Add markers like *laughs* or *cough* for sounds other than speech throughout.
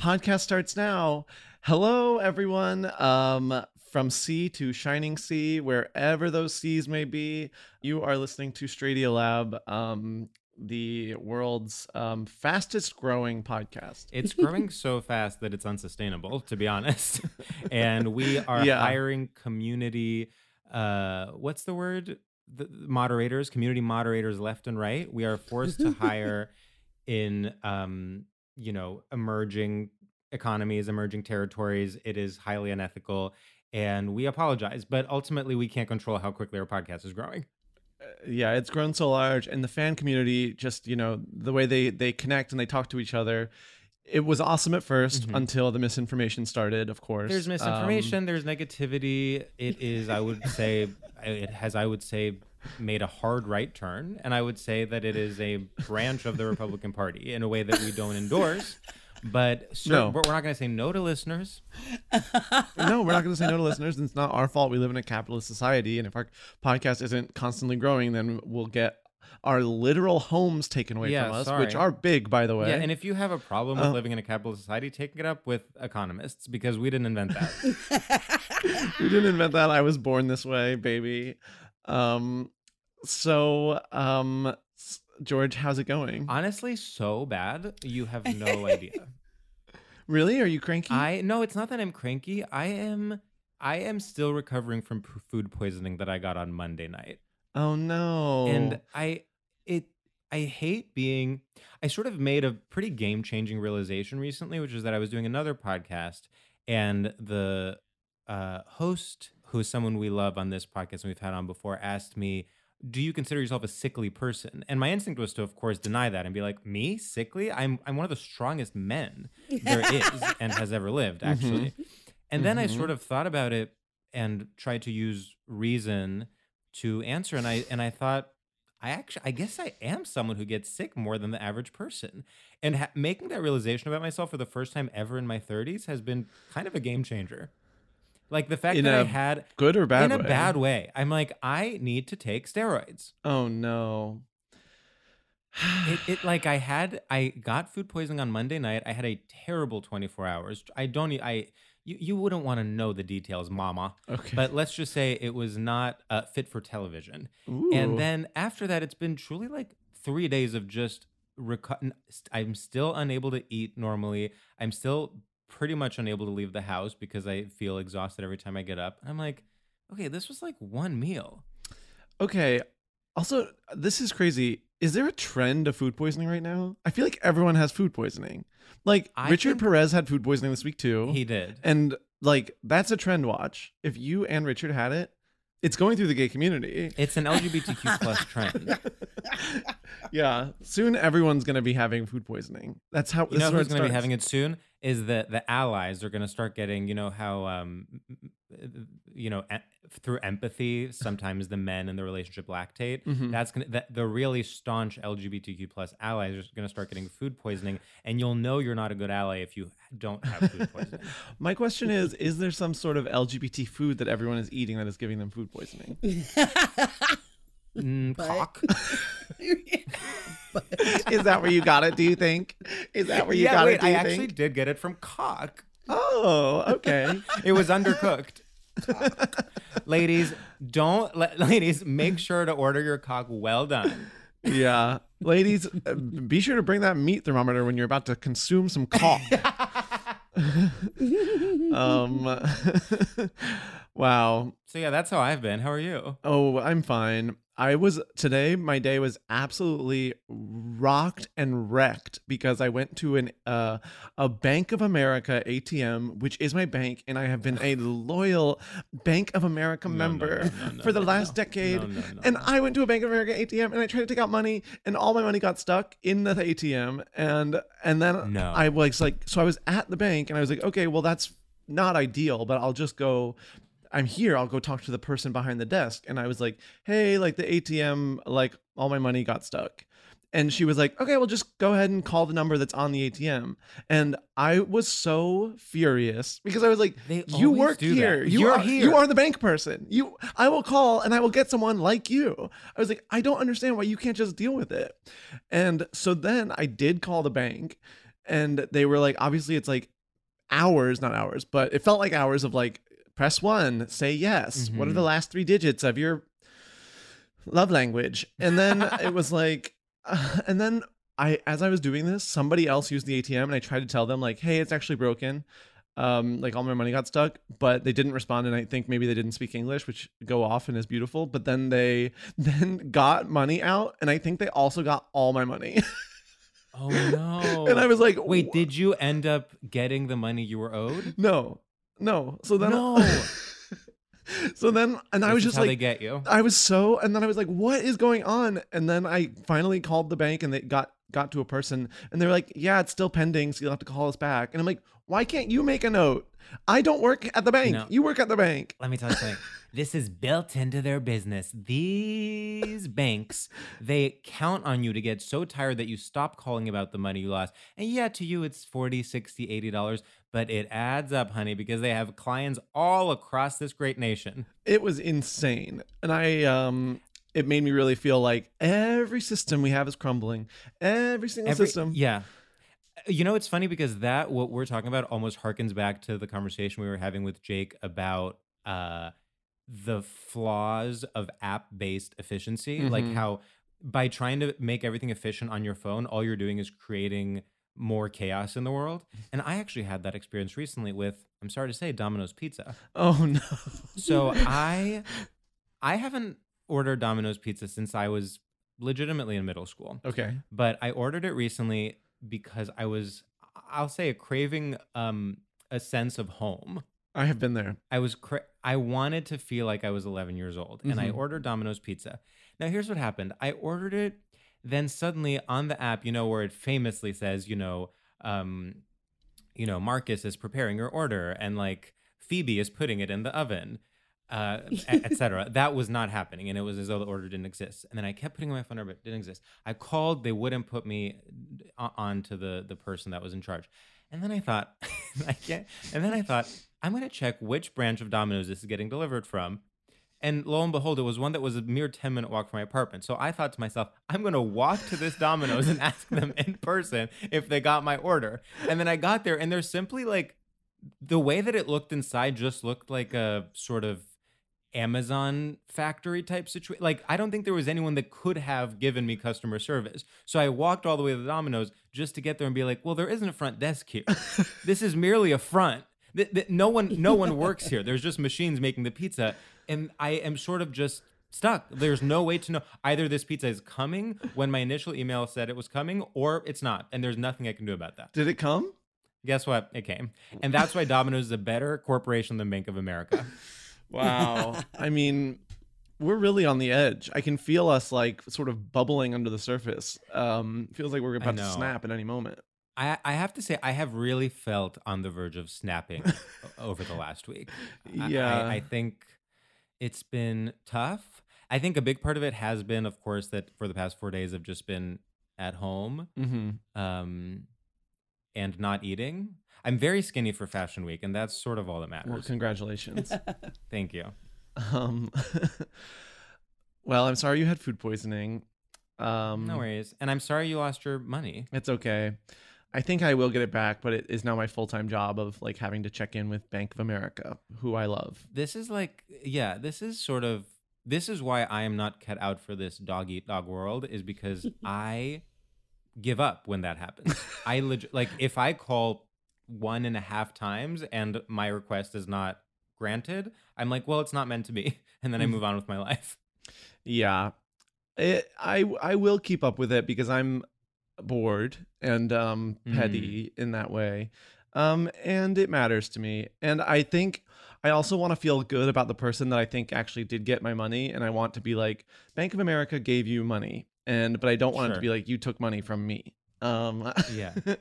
Podcast starts now. Hello, everyone. Um, from sea to shining sea, wherever those seas may be, you are listening to Stradio Lab, um, the world's um, fastest growing podcast. It's *laughs* growing so fast that it's unsustainable, to be honest. *laughs* and we are Yeah. hiring community. Uh, what's the word? The moderators, community moderators, left and right. We are forced to *laughs* hire in, um, you know, emerging economies, emerging territories. It is highly unethical, and we apologize. But ultimately, we can't control how quickly our podcast is growing. yeah it's grown so large and the fan community just you know the way they they connect and they talk to each other it was awesome at 1st Mhm. until the misinformation started of course There's Um, misinformation. there's negativity. It is, I would say, it has, I would say, made a hard right turn, and I would say that it is a branch of the Republican Party in a way that we don't endorse. But cer- No. but we're not going to say no to listeners. no we're not going to say no to listeners and it's not our fault we live in a capitalist society and if our podcast isn't constantly growing then we'll get our literal homes taken away Yeah, from us sorry. which are big by the way Yeah, and if you have a problem with Uh, living in a capitalist society, take it up with economists because we didn't invent that. *laughs* we didn't invent that i was born this way baby um so um george how's it going Honestly, so bad, you have no idea. *laughs* really are you cranky I no, it's not that I'm cranky. I am I am still recovering from p- food poisoning that I got on Monday night. oh no And I it I hate being I sort of made a pretty game-changing realization recently, which is that I was doing another podcast and the uh host who is someone we love on this podcast and we've had on before asked me do you consider yourself a sickly person? And my instinct was to, of course, deny that and be like, "Me, sickly? I'm I'm one of the strongest men *laughs* there is and has ever lived, actually." And then I Mhm. sort of thought about it and tried to use reason to answer, and I and I thought, I actually, I guess I am someone who gets sick more than the average person, and ha- making that realization about myself for the first time ever in my 30s has been kind of a game changer. Like the fact In that I had good or bad in a bad way. I'm like, I need to take steroids. oh no *sighs* It, it like I had I got food poisoning on Monday night. I had a terrible 24 hours. I don't I you, you wouldn't want to know the details, mama. okay But let's just say it was not uh, fit for television. Ooh. And then after that, it's been truly like three days of just. Reco- I'm still unable to eat normally. I'm still pretty much unable to leave the house because I feel exhausted every time I get up. I'm like, okay, this was like one meal. Okay. Also, this is crazy. Is there a trend of food poisoning right now? I feel like everyone has food poisoning. Like I Richard think- Perez had food poisoning this week too. He did. and like that's a trend watch. If you and Richard had it, it's going through the gay community. It's an LGBTQ *laughs* plus trend. yeah. Soon everyone's gonna be having food poisoning. That's how You this know is who's going to be having it soon? Is that the allies are going to start getting, you know, how, um, you know, e- through empathy, sometimes the men in the relationship lactate. Mhm. That's going to, that the really staunch LGBTQ plus allies are going to start getting food poisoning. And you'll know you're not a good ally if you don't have food poisoning. *laughs* My question is: Is there some sort of LGBT food that everyone is eating that is giving them food poisoning? *laughs* Mm, *laughs* cock. *laughs* *laughs* is that where you got it? Do you think? Is that where you yeah, got wait, it? I actually think? did get it from cock. Oh, okay. It was undercooked. ladies, don't let ladies make sure to order your cock well done. yeah, ladies, uh, be sure to bring that meat thermometer when you're about to consume some cock. um, wow. So yeah, that's how I've been. How are you? Oh, I'm fine. I was today. My day was absolutely rocked and wrecked because I went to an uh, a Bank of America ATM, which is my bank, and I have been a loyal Bank of America No, member no, no, *laughs* for the last decade. And. I went to a Bank of America ATM, and I tried to take out money, and all my money got stuck in the ATM, and and then. I was like, so I was at the bank, and I was like, okay, well that's not ideal, but I'll just go I'm here. I'll go talk to the person behind the desk. And I was like, hey, like the ATM, like all my money got stuck. And she was like, okay, well, just go ahead and call the number that's on the ATM. And I was so furious because I was like, They you work that. here. You You're are, here." You are the bank person. You, I will call and I will get someone like you. I was like, I don't understand why you can't just deal with it. And so then I did call the bank and they were like, obviously it's like hours, not hours, but it felt like hours of like, press one, say yes. What are the last three digits of your love language? And then *laughs* it was like, *laughs* and then I, as I was doing this, somebody else used the ATM and I tried to tell them, like, hey, it's actually broken. Um, like all my money got stuck, but they didn't respond, and I think maybe they didn't speak English, which go off and is beautiful. But then they *laughs* then got money out, and I think they also got all my money. Oh no. and I was like, Wait, "Wha- did you end up getting the money you were owed? no, no. So then, No. *laughs* so then, and I was just how like, they get you. I was so, and then I was like, "What is going on?" And then I finally called the bank, and they got got to a person, and they're like, "Yeah, it's still pending, so you'll have to call us back." And I'm like, "Why can't you make a note? I don't work at the bank. know- you work at the bank." Let me tell you something. This is built into their business. These banks, they count on you to get so tired that you stop calling about the money you lost. And yeah, to you it's 40, 60, 80 dollars, but it adds up, honey, because they have clients all across this great nation. It was insane, and I um, it made me really feel like every system we have is crumbling. Every single Every- system. Yeah. You know, it's funny because that what we're talking about almost harkens back to the conversation we were having with Jake about uh the flaws of app-based efficiency, like Mhm. how by trying to make everything efficient on your phone, all you're doing is creating more chaos in the world. *laughs* And I actually had that experience recently with I'm sorry to say Domino's Pizza. Oh no. So *laughs* I I haven't ordered Domino's Pizza since I was legitimately in middle school okay. but I ordered it recently because I was, I'll say, a craving um, a sense of home. I have been there. I was, cra- I wanted to feel like I was 11 years old, and I Mhm. ordered Domino's Pizza. Now, here's what happened: I ordered it, then suddenly on the app, you know, where it famously says, you know, um, you know, Marcus is preparing your order, and like Phoebe is putting it in the oven. Uh, etc. *laughs* That was not happening, and it was as though the order didn't exist. And then I kept putting in my phone number, it didn't exist. I called, they wouldn't put me o- on to the the person that was in charge. And then I thought, *laughs* I can't. And then I thought, I'm gonna check which branch of Domino's this is getting delivered from. And lo and behold, it was one that was a mere 10 minute walk from my apartment. So I thought to myself, I'm going to walk to this Domino's and ask them *laughs* in person if they got my order. And then I got there, and they're simply like, the way that it looked inside just looked like a sort of Amazon factory type situation. Like, I don't think there was anyone that could have given me customer service. So I walked all the way to the Domino's just to get there and be like, well, there isn't a front desk here. *laughs* this is merely a front. Th- th- no one, *laughs* no one works here. There's just machines making the pizza. and I am sort of just stuck. There's no way to know either this pizza is coming when my initial email said it was coming, or it's not, and there's nothing I can do about that. Did it come? Guess what? It came, and that's why Domino's is a better corporation than Bank of America. *laughs* Wow. I mean, we're really on the edge. I can feel us like sort of bubbling under the surface. Um, feels like we're about to snap at any moment. I, I have to say, I have really felt on the verge of snapping *laughs* over the last week. Yeah. I, I think it's been tough. I think a big part of it has been, of course, that for the past four days I've just been at home Mm-hmm. um, and not eating. I'm very skinny for Fashion Week, and that's sort of all that matters. Well, congratulations. *laughs* Thank you. um, *laughs* well, I'm sorry you had food poisoning. Um, No worries. And I'm sorry you lost your money. It's okay. I think I will get it back, but it is now my full time job of like having to check in with Bank of America, who I love. This is like, yeah, this is sort of, this is why I am not cut out for this dog eat dog world, is because *laughs* I give up when that happens. I *laughs* legit, like, if I call one and a half times and my request is not granted, I'm like, well, it's not meant to be. *laughs* And then I mm. move on with my life. Yeah, it, I I will keep up with it because I'm bored and um petty in that way, um and it matters to me. And I think I also want to feel good about the person that I think actually did get my money, and I want to be like Bank of America gave you money, and but I don't want it to be like you took money from me. Um, Yeah. *laughs*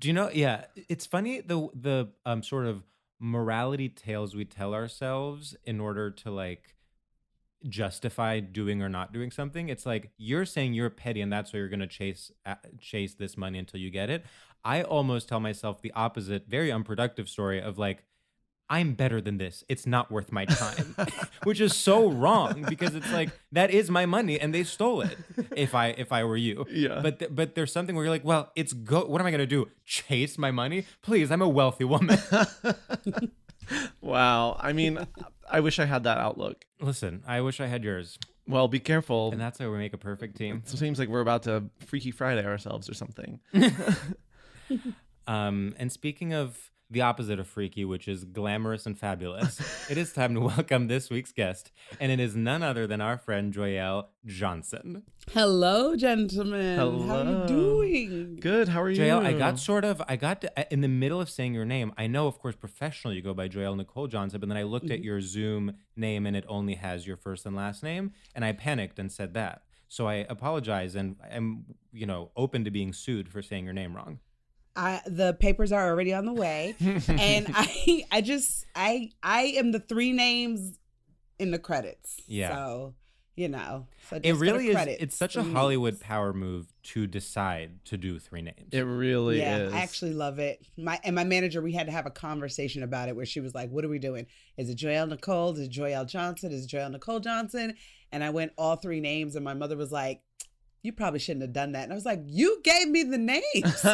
Do you know? Yeah, it's funny the the um sort of morality tales we tell ourselves in order to like justify doing or not doing something. It's like you're saying you're petty and that's why you're going to chase uh, chase this money until you get it. I almost tell myself the opposite, very unproductive story of like I'm better than this. It's not worth my time, *laughs* *laughs* which is so wrong because it's like that is my money and they stole it. If I if I were you, Yeah. But th- but there's something where you're like, well, it's go. What am I gonna do? Chase my money? Please, I'm a wealthy woman. *laughs* wow. I mean, I wish I had that outlook. Listen, I wish I had yours, Well, be careful. and that's how we make a perfect team. It seems like we're about to Freaky Friday ourselves or something. *laughs* Um, and speaking of the opposite of freaky, which is glamorous and fabulous, *laughs* it is time to welcome this week's guest, and it is none other than our friend Joyelle Johnson. Hello, gentlemen. How Hello. you doing? Good. How are you? Joyelle, I got sort of, I got to, in the middle of saying your name. I know, of course, professionally you go by Joyelle Nicole Johnson, but then I looked at mm-hmm. your Zoom name and it only has your first and last name, and I panicked and said that. So I apologize, and I'm, you know, open to being sued for saying your name wrong. I the papers are already on the way, *laughs* and I I just I I am the three names in the credits. Yeah. So you know, so It just go really is. It's such a Hollywood names. power move to decide to do three names. It really yeah, is. I actually love it. My and my manager, we had to have a conversation about it where she was like, "What are we doing? Is it Joyelle Nicole? Is it Joyelle Johnson? Is it Joyelle Nicole Johnson?" And I went all three names, and my mother was like, "You probably shouldn't have done that." And I was like, "You gave me the names."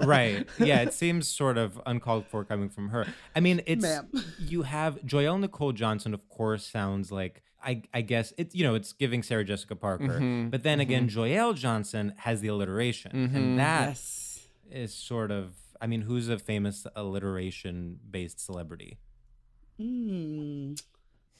*laughs* right. Yeah, it *laughs* seems sort of uncalled for coming from her. I mean, it's Ma'am. you have Joyelle Nicole Johnson, of course, sounds like I I guess it's you know, it's giving Sarah Jessica Parker. Mhm, But then again, Joyelle Johnson has the alliteration. Mhm. And that yes. is sort of I mean, who's a famous alliteration based celebrity? Mm.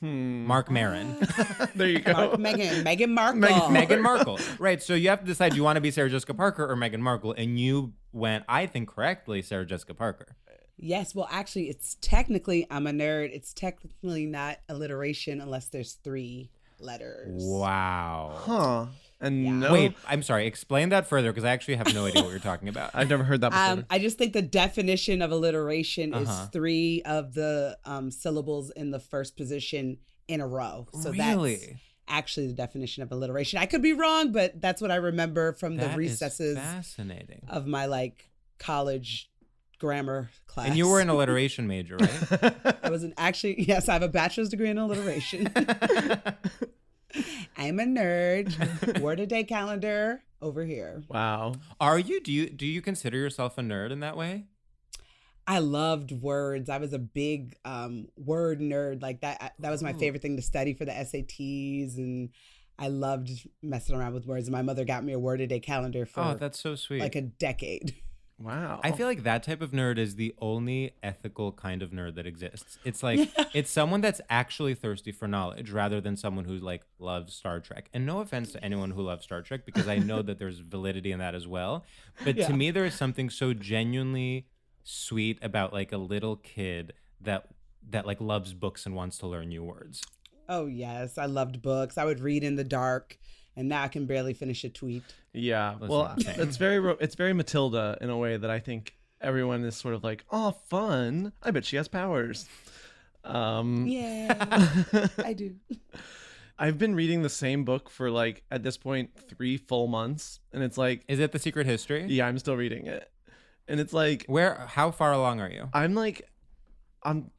Hmm. Marc Maron. *laughs* there you go. Mark, Meghan, Meghan Markle. Meg- Meghan Markle. Right. So you have to decide do you want to be Sarah Jessica Parker or Meghan Markle? And you went, I think correctly, Sarah Jessica Parker. Yes, well, actually, it's technically I'm a nerd. It's technically not alliteration unless there's three letters. Wow. Huh. And Yeah. no. Wait, I'm sorry. Explain that further because I actually have no idea what you're talking about. *laughs* I've never heard that before. Um, I just think the definition of alliteration Uh-huh. is three of the um, syllables in the first position in a row. So that's actually the definition of alliteration. I could be wrong, but that's what I remember from That the recesses fascinating. of my like college grammar class. And you were an *laughs* alliteration major, right? I was an actually yes, I have a bachelor's degree in alliteration. *laughs* I'm a nerd. *laughs* Word a day calendar over here. wow. Are you? Do you do you consider yourself a nerd in that way? I loved words. I was a big um, word nerd. Like that. I- That was my Cool. favorite thing to study for the SATs, and I loved messing around with words. And my mother got me a word a day calendar for oh, that's so sweet. like a decade. *laughs* Wow. I feel like that type of nerd is the only ethical kind of nerd that exists. It's like *laughs* it's someone that's actually thirsty for knowledge rather than someone who like loves Star Trek. And no offense to anyone who loves Star Trek because I know that there's validity in that as well. But Yeah. to me there is something so genuinely sweet about like a little kid that that like loves books and wants to learn new words. Oh yes, I loved books. I would read in the dark, and now I can barely finish a tweet. Yeah. Listen, well, it's *laughs* very it's very Matilda in a way that I think everyone is sort of like, "Oh, fun. I bet she has powers." Um Yeah, I *laughs* do. I've been reading the same book for like at this point 3 full months and it's like Is it The Secret History? yeah, I'm still reading it. And it's like Where how far along are you? I'm like on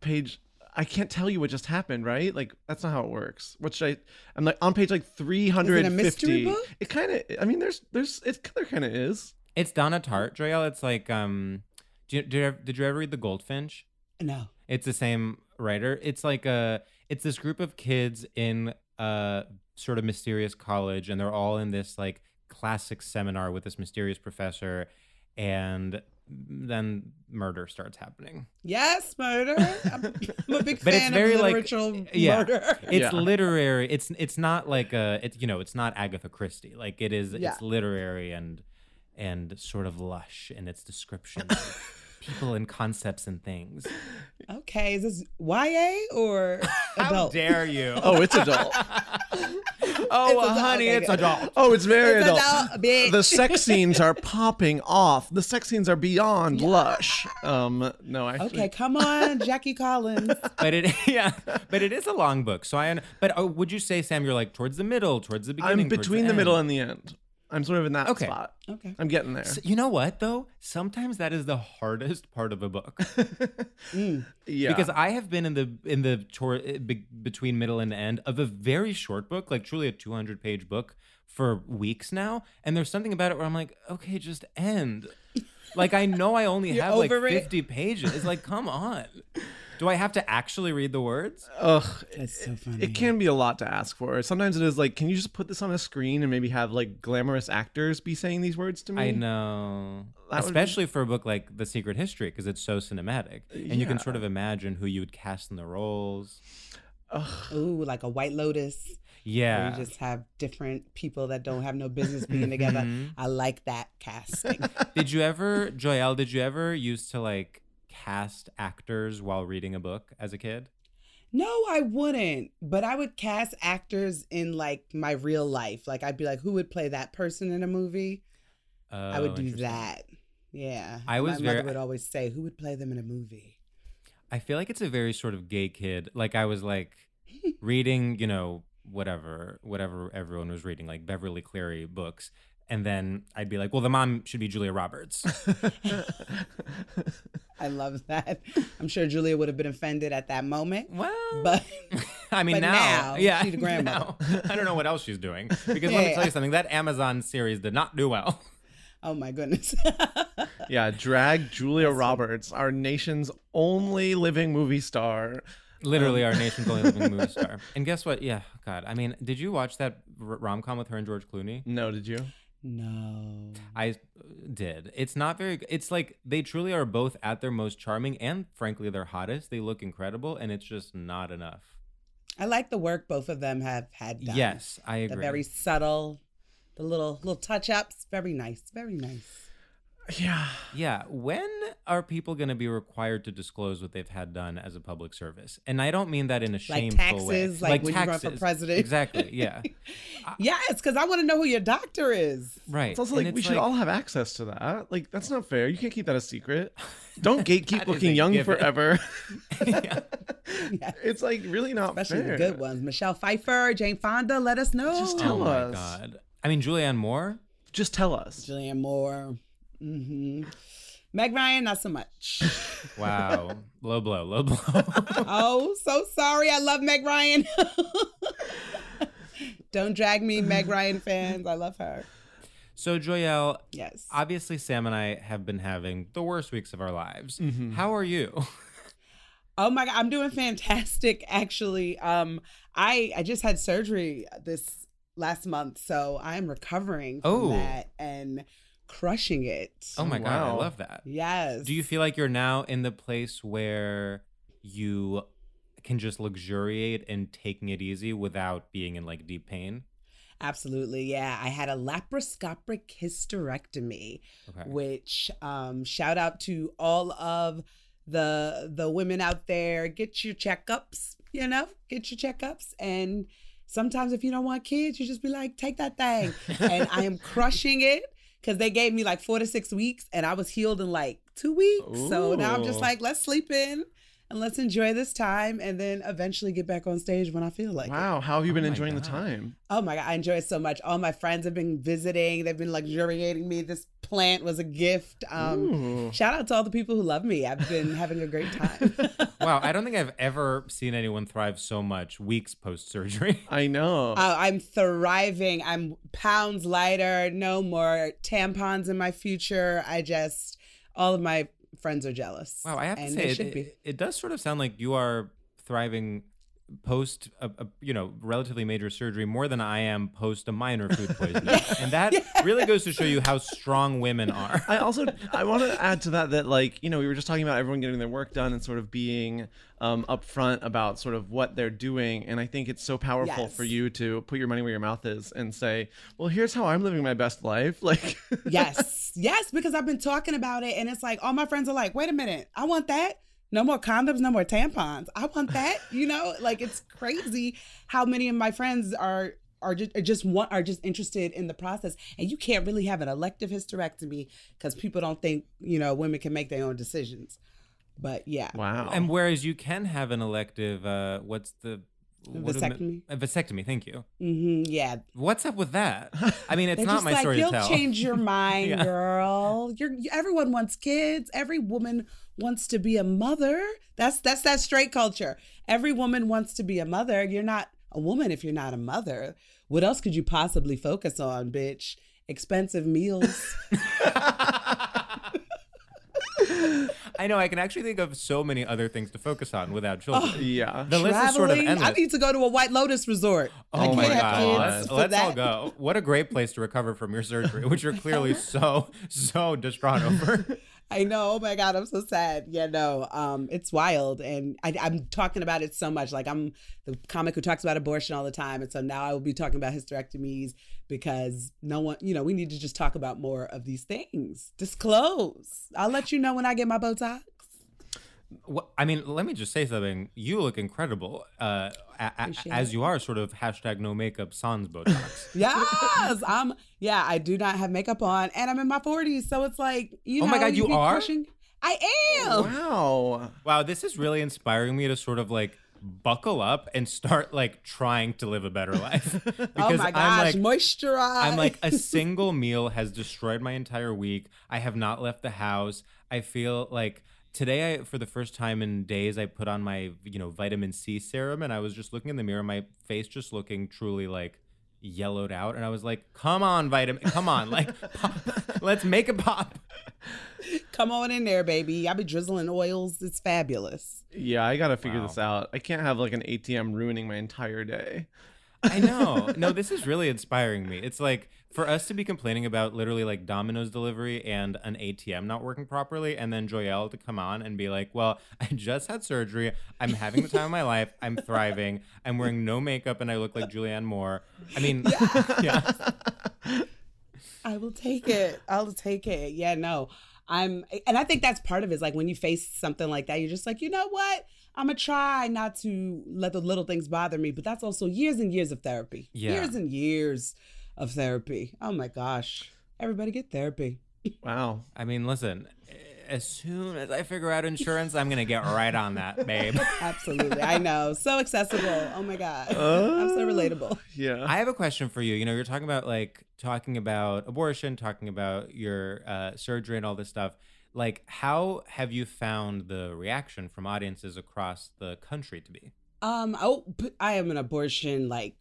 page I can't tell you what just happened, right? Like that's not how it works. What should I? I'm like on page like 350. mystery book? It kind of. I mean, there's there's it there kind of is. It's Donna Tartt, Joyelle. It's like um did you, did you, ever, did you ever read The Goldfinch? No. It's the same writer. It's like a it's this group of kids in a sort of mysterious college and they're all in this like classic seminar with this mysterious professor and then murder starts happening. Yes, murder. I'm, *laughs* I'm a big But it's fan very, of like- literature yeah. murder. It's Yeah. literary. It's it's not like a it's you know, it's not Agatha Christie. Like it is Yeah. it's literary and and sort of lush in its description of *laughs* people and concepts and things. Okay, is this YA or *laughs* adult? How dare you? Oh, it's adult. Oh, It's adult, honey, okay, it's good. adult. *laughs* Oh, it's very It's adult. adult. The sex *laughs* scenes are popping off. The sex scenes are beyond lush. Um, no, I. Okay, come on, *laughs* Jackie Collins. But it, yeah, but it is a long book. So I, but oh, would you say, Sam, you're like towards the middle, towards the beginning? I'm between the, end? middle and the end. I'm sort of in that Okay. spot. Okay. I'm getting there. So- you know what though? Sometimes that is the hardest *laughs* part of a book *laughs* yeah, because I have been in the in the tor- eh, between middle and end of a very short book, like truly a 200 page book for weeks now, and there's something about it where I'm like, okay, just end. *laughs* Like I know I only You're have like it? 50 pages. It's like, come on. Do I have to actually read the words? ugh, That's so funny. it can be a lot to ask for. Sometimes it is like, can you just put this on a screen and maybe have like glamorous actors be saying these words to me? I know. That would be- Especially for a book like The Secret History, because it's so cinematic. And you can sort of imagine who you would cast in the roles. Ooh, like a White Lotus. Where Yeah. you just have different people that don't have no business being *laughs* together. Mhm. I like that casting. *laughs* did you ever, Joyelle, did you ever used to like cast actors while reading a book as a kid? No, I wouldn't. But I would cast actors in like my real life. Like I'd be like, who would play that person in a movie? I would Oh, do that. Yeah. I was my very- mother would always say, who would play them in a movie? I feel like it's a very sort of gay kid. Like I was like *laughs* reading, you know, whatever, whatever everyone was reading, like Beverly Cleary books. And then I'd be like, well, the mom should be Julia Roberts. *laughs* *laughs* I love that. I'm sure Julia would have been offended at that moment. well, But *laughs* I mean, But now, now, yeah, she's a grandmother. *laughs* now, I don't know what else she's doing *laughs* because let me Yeah. tell you something. That Amazon series did not do well. oh my goodness. yeah, drag Julia Roberts, our nation's only living movie star. Literally, um, our nation's only living movie star. And guess what? Yeah, God. I mean, did you watch that rom com with her and George Clooney? No, did you? No. I uh, did. It's not very. It's like they truly are both at their most charming and, frankly, their hottest. They look incredible, and it's just not enough. I like the work both of them have had done. Yes, I agree. The very subtle, the little little touch ups. Very nice. Very nice. Yeah. Yeah. When are people going to be required to disclose what they've had done as a public service? And I don't mean that in a Like shameful way. taxes, like when you run for president. Exactly. Yeah. *laughs* Yes, because I want to know who your doctor is. Right. It's also And like we should like- all have access to that. Like that's not fair. You can't keep that a secret. *laughs* Don't gatekeep looking young given. forever. *laughs* Yeah. Yeah. It's like really not Especially fair. the good ones. Michelle Pfeiffer, Jane Fonda, let us know. Just Oh tell my us. god. I mean, Julianne Moore. Just tell us. Julianne Moore. Hmm Meg Ryan, not so much. *laughs* Wow. low blow. Low blow. *laughs* oh, so sorry. I love Meg Ryan. *laughs* Don't drag me, Meg Ryan fans. I love her. so, Joyelle, Yes. obviously, Sam and I have been having the worst weeks of our lives. Mm-hmm. How are you? Oh my god, I'm doing fantastic actually. Um I I just had surgery this last month, so I'm recovering from Oh. that and crushing it. Oh my god, I love that. Yes. Do you feel like you're now in the place where you can just luxuriate and taking it easy without being in like deep pain? Absolutely. Yeah. I had a laparoscopic hysterectomy, Okay. which um shout out to all of the the women out there. Get your checkups, you know, get your checkups. And sometimes if you don't want kids, you just be like, take that thing. and I am crushing it because they gave me like four to six weeks and I was healed in like two weeks. So now I'm just like, let's sleep in and let's enjoy this time and then eventually get back on stage when I feel like it. wow, how have you been my enjoying the time? Oh my god, I enjoy it so much. All my friends have been visiting. They've been luxuriating me. This plant was a gift. Um, Ooh. shout out to all the people who love me. I've been having a great time. *laughs* *laughs* wow, I don't think I've ever seen anyone thrive so much weeks post surgery. *laughs* I know. Uh, I'm thriving. I'm pounds lighter. No more tampons in my future. I just, all of my friends are jealous. Wow, I have to say, it, it, it does sort of sound like you are thriving post a, a you know relatively major surgery more than I am post a minor food *laughs* poisoning, and that really goes to show you how strong women are. I also I want to *laughs* add to that that like you know we were just talking about everyone getting their work done and sort of being um, upfront about sort of what they're doing, and I think it's so powerful Yes. for you to put your money where your mouth is and say, well, here's how I'm living my best life. *laughs* Like, yes, yes, because I've been talking about it, and it's like all my friends are like, "Wait a minute, I want that." No more condoms, no more tampons. I want that. You know, like it's crazy how many of my friends are are just are just want are just interested in the process, and you can't really have an elective hysterectomy because people don't think you know women can make their own decisions. But yeah, wow. And whereas you can have an elective, uh, what's the what am I- Vasectomy? A vasectomy. Thank you. hmm yeah, What's up with that? *laughs* I mean, it's not my like, story You'll to tell. change your *laughs* mind, Yeah. girl. You're everyone wants kids. Every woman wants to be a mother. That's that's that straight culture. Every woman wants to be a mother. You're not a woman if you're not a mother. What else could you possibly focus on, bitch? Expensive meals. *laughs* I know. I can actually think of so many other things to focus on without children. Oh, yeah. The list is sort of endless. I need to go to a White Lotus resort. Oh I Oh my god! Let's, for let's all go. What a great place to recover from your surgery, which you're clearly *laughs* so so distraught over. *laughs* I know. Oh my god, I'm so sad. Yeah, no, um, it's wild, and I, I'm talking about it so much. Like I'm the comic who talks about abortion all the time, and so now I will be talking about hysterectomies because no one, you know, we need to just talk about more of these things. Disclose. I'll let you know when I get my Botox. Wh- I mean, let me just say something. You look incredible, uh, a- a- as you are. Sort of hashtag no makeup sans Botox. *laughs* Yes, I'm. Yeah, I do not have makeup on, and I'm in my 40s, so it's like you Oh know. my God, you be are? crushing- I am. Wow. wow, this is really inspiring me to sort of like buckle up and start like trying to live a better *laughs* life. *laughs* because oh my I'm gosh, like, moisturize. I'm like a single meal has destroyed my entire week. I have not left the house. I feel like today I for the first time in days I put on my, you know, vitamin C serum and I was just looking in the mirror, my face just looking truly like yellowed out and I was like, "Come on, vitamin. Come on. Like *laughs* pop. let's make it pop." *laughs* Come on in there, baby. I be drizzling oils. It's fabulous. Yeah, I gotta figure Wow. this out. I can't have like an ATM ruining my entire day. I know. No, this is really inspiring me. It's like for us to be complaining about literally like Domino's delivery and an ATM not working properly, and then Joyelle to come on and be like, "Well, *laughs* I just had surgery. I'm having the time of my life. I'm thriving. I'm wearing no makeup, and I look like Julianne Moore." I mean, *laughs* yeah. I will take it. I'll take it. Yeah, no. I'm and I think that's part of it is like when you face something like that, you're just like, you know what? I'm gonna try not to let the little things bother me. But that's also years and years of therapy. Yeah. Years and years of therapy. Oh my gosh. Everybody get therapy. *laughs* Wow. I mean, listen. As soon as I figure out insurance, I'm gonna get right on that, *laughs* babe. Absolutely. I know. So accessible. Oh my God. I'm so relatable. Yeah. I have a question for you. You know, you're talking about like talking about abortion, talking about your uh, surgery and all this stuff. Like, how have you found the reaction from audiences across the country to be? Um, oh, I am an abortion like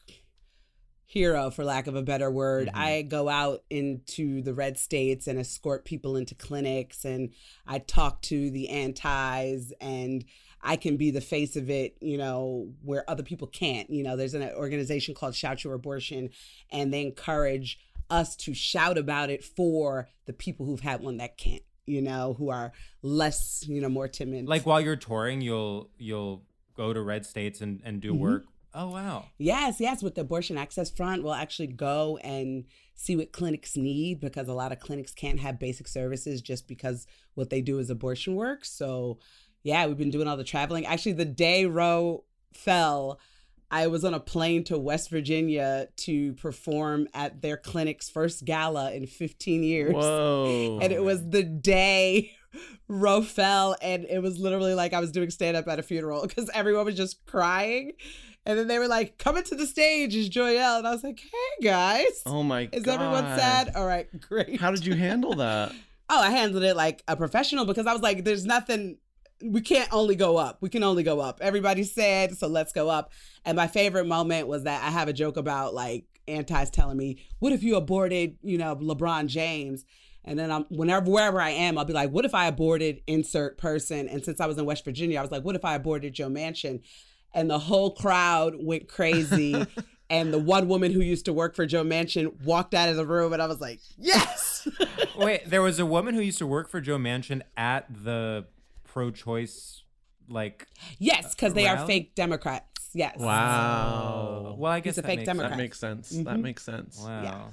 hero, for lack of a better word. Mhm. I go out into the red states and escort people into clinics, and I talk to the antis, and I can be the face of it, you know, where other people can't. You know, there's an organization called Shout Your Abortion, and they encourage us to shout about it for the people who've had one that can't, you know, who are less, you know, more timid. Like while you're touring, you'll you'll go to red states and and do Mhm. work. Oh wow. Yes, yes. With the abortion access front, we'll actually go and see what clinics need because a lot of clinics can't have basic services just because what they do is abortion work. So, yeah, we've been doing all the traveling. Actually, the day Roe fell, I was on a plane to West Virginia to perform at their clinic's first gala in 15 years. Whoa. And it was the day Roe fell, and it was literally like I was doing stand up at a funeral because everyone was just crying. And then they were like, "Coming to the stage is Joyelle," and I was like, "Hey guys, Oh my is god. Is everyone sad? All right, great." How did you handle that? *laughs* Oh, I handled it like a professional because I was like, "There's nothing. We can't only go up. We can only go up. Everybody's sad, so let's go up." And my favorite moment was that I have a joke about like antis telling me, "What if you aborted, you know, LeBron James?" And then I'm whenever wherever I am, I'll be like, "What if I aborted insert person?" And since I was in West Virginia, I was like, "What if I aborted Joe Manchin?" And the whole crowd went crazy. *laughs* and the one woman who used to work for Joe Manchin walked out of the room, and I was like, "Yes." *laughs* Wait, there was a woman who used to work for Joe Manchin at the pro-choice like Yes, because they are fake Democrats. Yes. Wow. Well, I guess He's a that fake makes Democrat. That makes sense. That Mhm. makes sense. Wow. Yeah.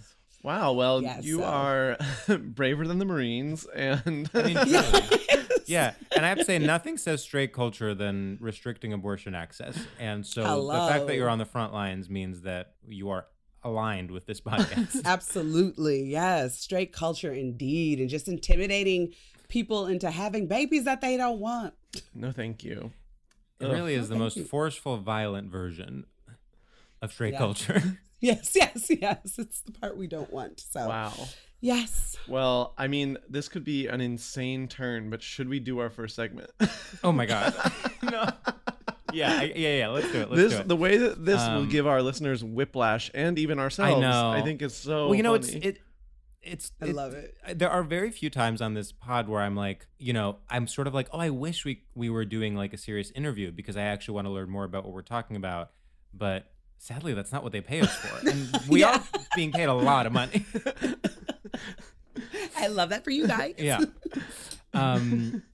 Wow. Well, Yeah, you so- are *laughs* braver than the Marines, and I mean, *laughs* truly. yeah, and I have to say, nothing says straight culture than restricting abortion access. And so the fact that you're on the front lines means that you are aligned with this *laughs* podcast. Absolutely. Yes. Straight culture indeed. And just intimidating people into having babies that they don't want. no, thank you. It really is the most you. forceful, violent version of straight Yeah. culture. *laughs* Yes, yes, yes. It's the part we don't want. So, Wow. yes. Well, I mean, this could be an insane turn, but should we do our first segment? oh my god. *laughs* no. *laughs* Yeah, yeah, yeah. Let's do it. Let's this do it. the way that this will Um, give our listeners whiplash and even ourselves. I know. I think is so. well, you know, it's it. It's. I love it. There are very few times on this pod where I'm like, you know, I'm sort of like, oh, I wish we we were doing like a serious interview because I actually want to learn more about what we're talking about. But sadly, that's not what they pay us for, and *laughs* we Yeah. are being paid a lot of money. *laughs* I love that for you guys. yeah. *laughs* Um,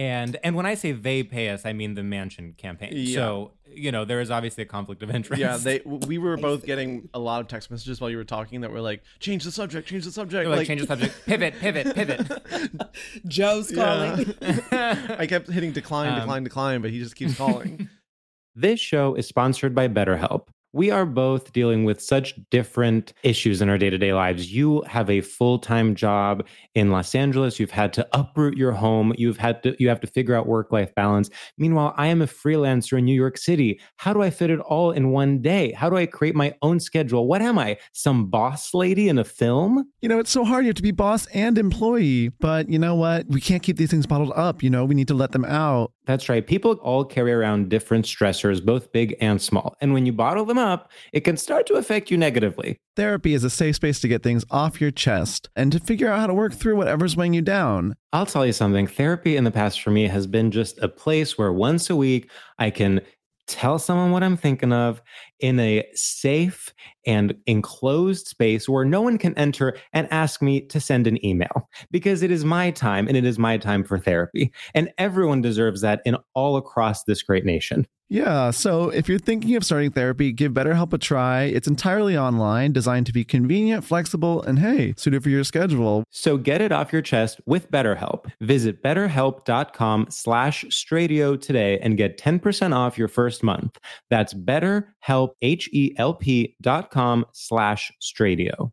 and and when I say they pay us, I mean the Manchin campaign. Yeah. So you know, there is obviously a conflict of interest. yeah, they *laughs* we were both getting a lot of text messages while you were talking that were like, change the subject, change the subject. They're like, change the subject, *laughs* pivot, pivot, pivot. *laughs* Joe's calling. I kept hitting decline, Um, decline, decline, but he just keeps calling. This show is sponsored by BetterHelp. We are both dealing with such different issues in our day to day lives. You have a full time job in Los Angeles. You've had to uproot your home. You've had to you have to figure out work life balance. Meanwhile, I am a freelancer in New York City. How do I fit it all in one day? How do I create my own schedule? What am I? Some boss lady in a film? You know, it's so hard. You have to be boss and employee. But you know what? We can't keep these things bottled up. You know, we need to let them out. That's right. People all carry around different stressors, both big and small. And when you bottle them up, it can start to affect you negatively. Therapy is a safe space to get things off your chest and to figure out how to work through whatever's weighing you down. I'll tell you something. Therapy in the past for me has been just a place where once a week I can tell someone what I'm thinking of in a safe and enclosed space where no one can enter and ask me to send an email because it is my time and it is my time for therapy. And everyone deserves that in all across this great nation. Yeah, so if you're thinking of starting therapy, give BetterHelp a try. It's entirely online, designed to be convenient, flexible, and hey, suited for your schedule. So get it off your chest with BetterHelp. Visit betterhelp.com slash stradio today and get 10% off your first month. That's betterhelp, H-E-L-P dot com slash stradio.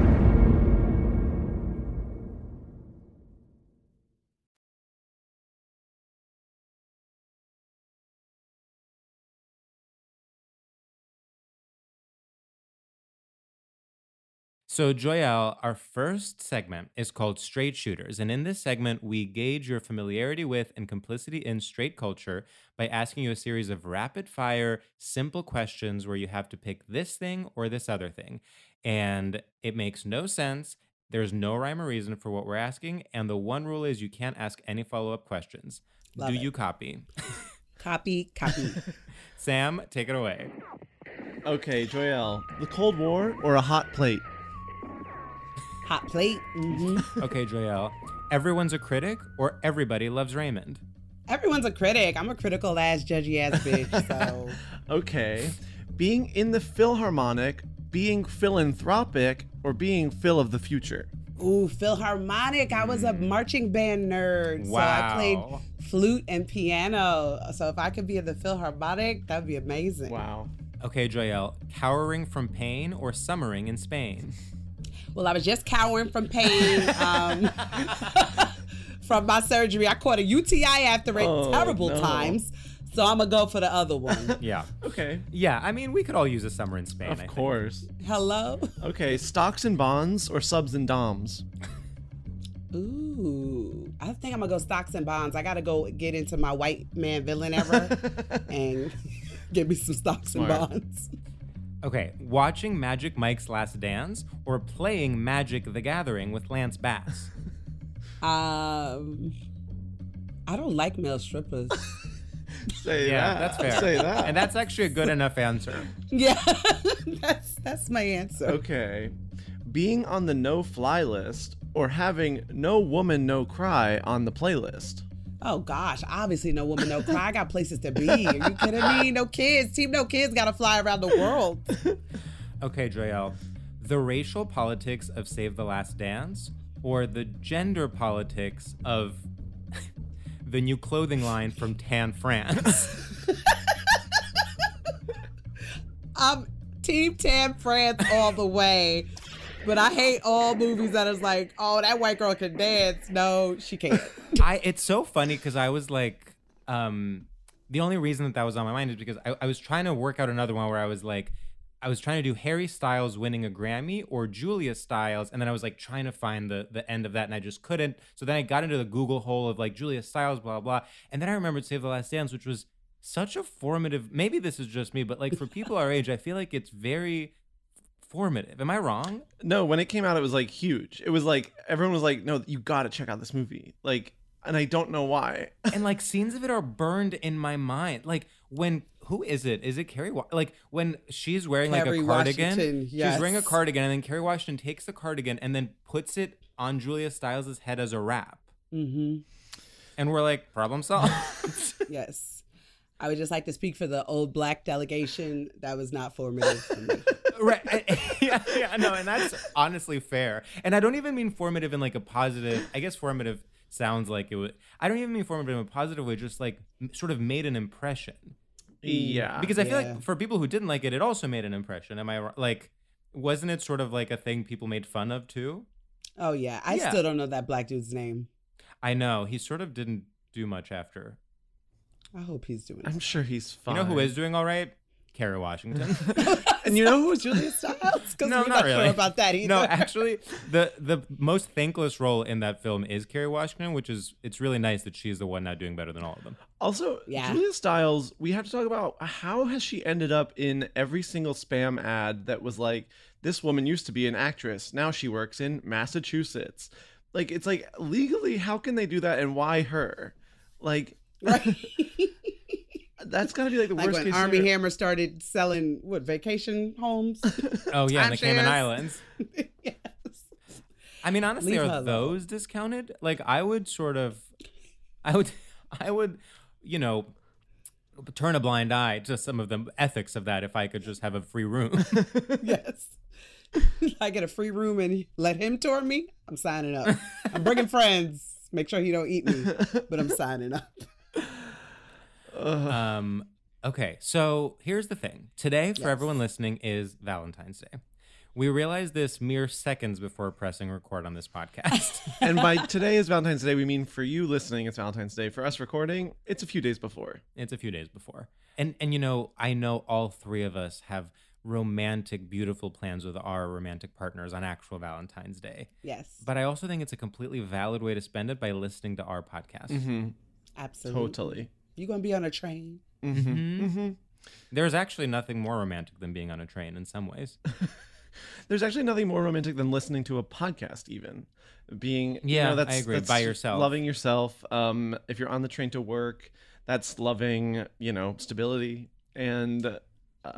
So, Joyelle, our first segment is called Straight Shooters. And in this segment, we gauge your familiarity with and complicity in straight culture by asking you a series of rapid fire, simple questions where you have to pick this thing or this other thing. And it makes no sense. There's no rhyme or reason for what we're asking. And the one rule is you can't ask any follow up questions. Love Do it. you copy? Copy, copy. *laughs* Sam, take it away. Okay, Joyelle, the Cold War or a hot plate? Hot plate. hmm *laughs* Okay, Joyelle. Everyone's a critic or everybody loves Raymond? Everyone's a critic. I'm a critical ass, judgy ass bitch. So *laughs* Okay, being in the Philharmonic, being philanthropic, or being Phil of the future? Ooh, Philharmonic. I was a marching band nerd. So I played flute and piano. So if I could be in the Philharmonic, that'd be amazing. Wow. Okay, Joyelle. Cowering from pain or summering in Spain? Well, I was just cowering from pain um, *laughs* from my surgery. I caught a UTI after it Oh, terrible no. times. So I'm going to go for the other one. *laughs* Yeah. Okay, Yeah, I mean, we could all use a summer in Spain. I of think. course. Hello? Okay, stocks and bonds or subs and doms? Ooh. I think I'm going to go stocks and bonds. I got to go get into my white man villain ever *laughs* and get me some stocks Smart. and bonds. Okay, watching Magic Mike's Last Dance or playing Magic the Gathering with Lance Bass? *laughs* Um, I don't like male strippers. *laughs* Say yeah, that. that's fair. Say that. And that's actually a good enough answer. *laughs* yeah, that's that's my answer. Okay. Being on the no fly list or having no woman, no cry on the playlist. Oh gosh, obviously no woman, no cry. I got places to be. Are you kidding me? No kids. Team No Kids got to fly around the world. *laughs* Okay, Joyelle. The racial politics of Save the Last Dance or the gender politics of *laughs* the new clothing line from Tan France? I'm *laughs* um, Team Tan France all the way. But I hate all movies that is like, oh, that white girl can dance. No, she can't. *laughs* I it's so funny because I was like, um, the only reason that that was on my mind is because I, I was trying to work out another one where I was like, I was trying to do Harry Styles winning a Grammy or Julia Stiles, and then I was like trying to find the the end of that, and I just couldn't. So then I got into the Google hole of like Julia Stiles, blah blah, and then I remembered Save the Last Dance, which was such a formative. Maybe this is just me, but like for people our age, I feel like it's very formative. Am I wrong? No, when it came out, it was like huge. It was like everyone was like, "No, you got to check out this movie." Like, and I don't know why. *laughs* and like scenes of it are burned in my mind. Like when who is it? Is it Kerry? Wa- like when she's wearing like a cardigan. Washington, She's wearing a cardigan, and then Kerry Washington takes the cardigan and then puts it on Julia Stiles' head as a wrap. Mm-hmm. And we're like, problem solved. *laughs* Yes. I would just like to speak for the old black delegation. That was not formative for me. *laughs* right? *laughs* yeah, yeah, no, and that's honestly fair. And I don't even mean formative in like a positive. I guess formative sounds like it would. I don't even mean formative in a positive way. Just like sort of made an impression. Yeah, because I feel Yeah. like for people who didn't like it, it also made an impression. Am I? Like, wasn't it sort of like a thing people made fun of too? Oh yeah, I Yeah. still don't know that black dude's name. I know he sort of didn't do much after. I hope he's doing. I'm sure he's fine. *laughs* *laughs* You know who is doing all right? Kerry Washington. And you know who was Julia Stiles? Because no, we're not not really. sure about that either. No, actually, the *laughs* the most thankless role in that film is Kerry Washington, which is it's really nice that she's the one now doing better than all of them. Also, Yeah. Julia Stiles, we have to talk about how has she ended up in every single spam ad that was like, this woman used to be an actress, now she works in Massachusetts. Like, it's like legally, how can they do that, and why her? Like, *laughs* that's gotta be like the like worst when case Armie scenario. Hammer started selling what vacation homes. *laughs* Oh yeah, in the Cayman Islands. *laughs* yes. I mean, honestly, Leave are those discounted? Like, I would sort of. I would, I would, you know, turn a blind eye to some of the ethics of that if I could just have a free room. yes. I get a free room and let him tour me. I'm signing up. I'm bringing friends. Make sure he don't eat me, but I'm signing up. Um, okay, so here's the thing. Today, for Yes. everyone listening, is Valentine's Day. We realized this mere seconds before pressing record on this podcast. *laughs* *laughs* and by today is Valentine's Day, we mean for you listening, it's Valentine's Day. For us recording, it's a few days before. it's a few days before. And and you know, I know all three of us have romantic, beautiful plans with our romantic partners on actual Valentine's Day. Yes, But I also think it's a completely valid way to spend it by listening to our podcast. Mm-hmm. absolutely. Totally. You gonna be on a train? Mm-hmm. Mm-hmm. There's actually nothing more romantic than being on a train in some ways. *laughs* There's actually nothing more romantic than listening to a podcast, even being. you Yeah, know, I that's, agree, that's by yourself. loving yourself. Um, if you're on the train to work, that's loving, you know, stability, and uh, *laughs*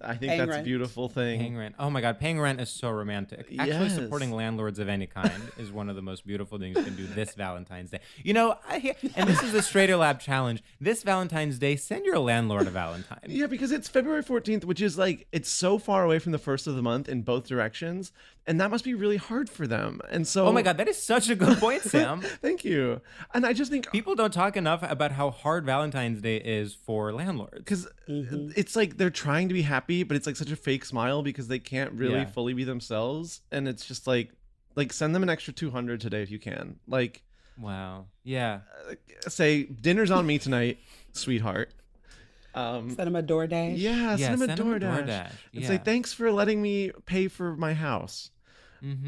I think Paying that's a beautiful thing. Paying rent. Oh my God, paying rent is so romantic. Actually, Yes. supporting landlords of any kind *laughs* is one of the most beautiful things you can do this Valentine's Day. You know, I and this is the Stradio Lab challenge. This Valentine's Day, send your landlord a Valentine. Yeah, because it's February 14th, which is like it's so far away from the first of the month in both directions, and that must be really hard for them. And so Oh my God, that is such a good point, *laughs* Sam. Thank you. And I just think People don't talk enough about how hard Valentine's Day is for landlords. because Mm-hmm. it's like they're trying to be happy, but it's like such a fake smile because they can't really Yeah. fully be themselves, and it's just like like send them an extra 200 today if you can. Like Wow. Yeah. say dinner's on me tonight, sweetheart. Um Send him a DoorDash. yeah, Yeah, send them a send 'em a DoorDash. DoorDash. And Yeah. say thanks for letting me pay for my house. Hmm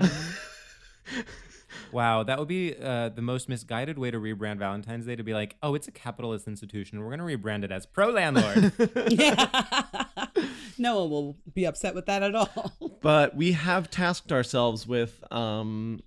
wow, that would be uh, the most misguided way to rebrand Valentine's Day to be like, oh, it's a capitalist institution. We're going to rebrand it as pro landlord. *laughs* *laughs* no one will be upset with that at all. but we have tasked ourselves with um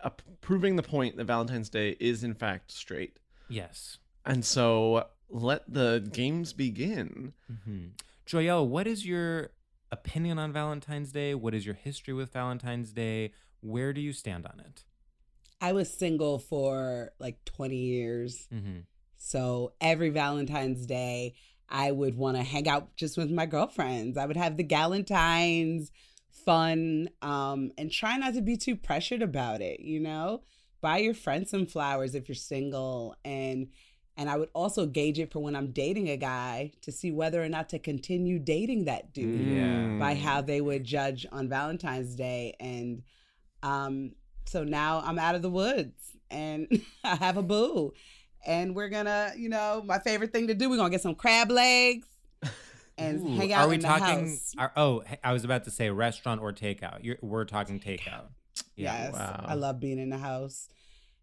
uh, proving the point that Valentine's Day is in fact straight. yes. And so let the games begin. hmm Joyelle, what is your opinion on Valentine's Day? What is your history with Valentine's Day? Where do you stand on it? I was single for like 20 years. hmm So every Valentine's Day, I would want to hang out just with my girlfriends. I would have the Galentines, fun, um, and try not to be too pressured about it, you know? Buy your friends some flowers if you're single and and I would also gauge it for when I'm dating a guy to see whether or not to continue dating that dude Yeah. by how they would judge on Valentine's Day. And um, so now I'm out of the woods and *laughs* I have a boo. And we're gonna, you know, my favorite thing to do, we're gonna get some crab legs and Ooh, hang out Are we in the talking? house. Are, oh, I was about to say restaurant or takeout. You're, we're talking takeout. Yeah. yes. wow. I love being in the house.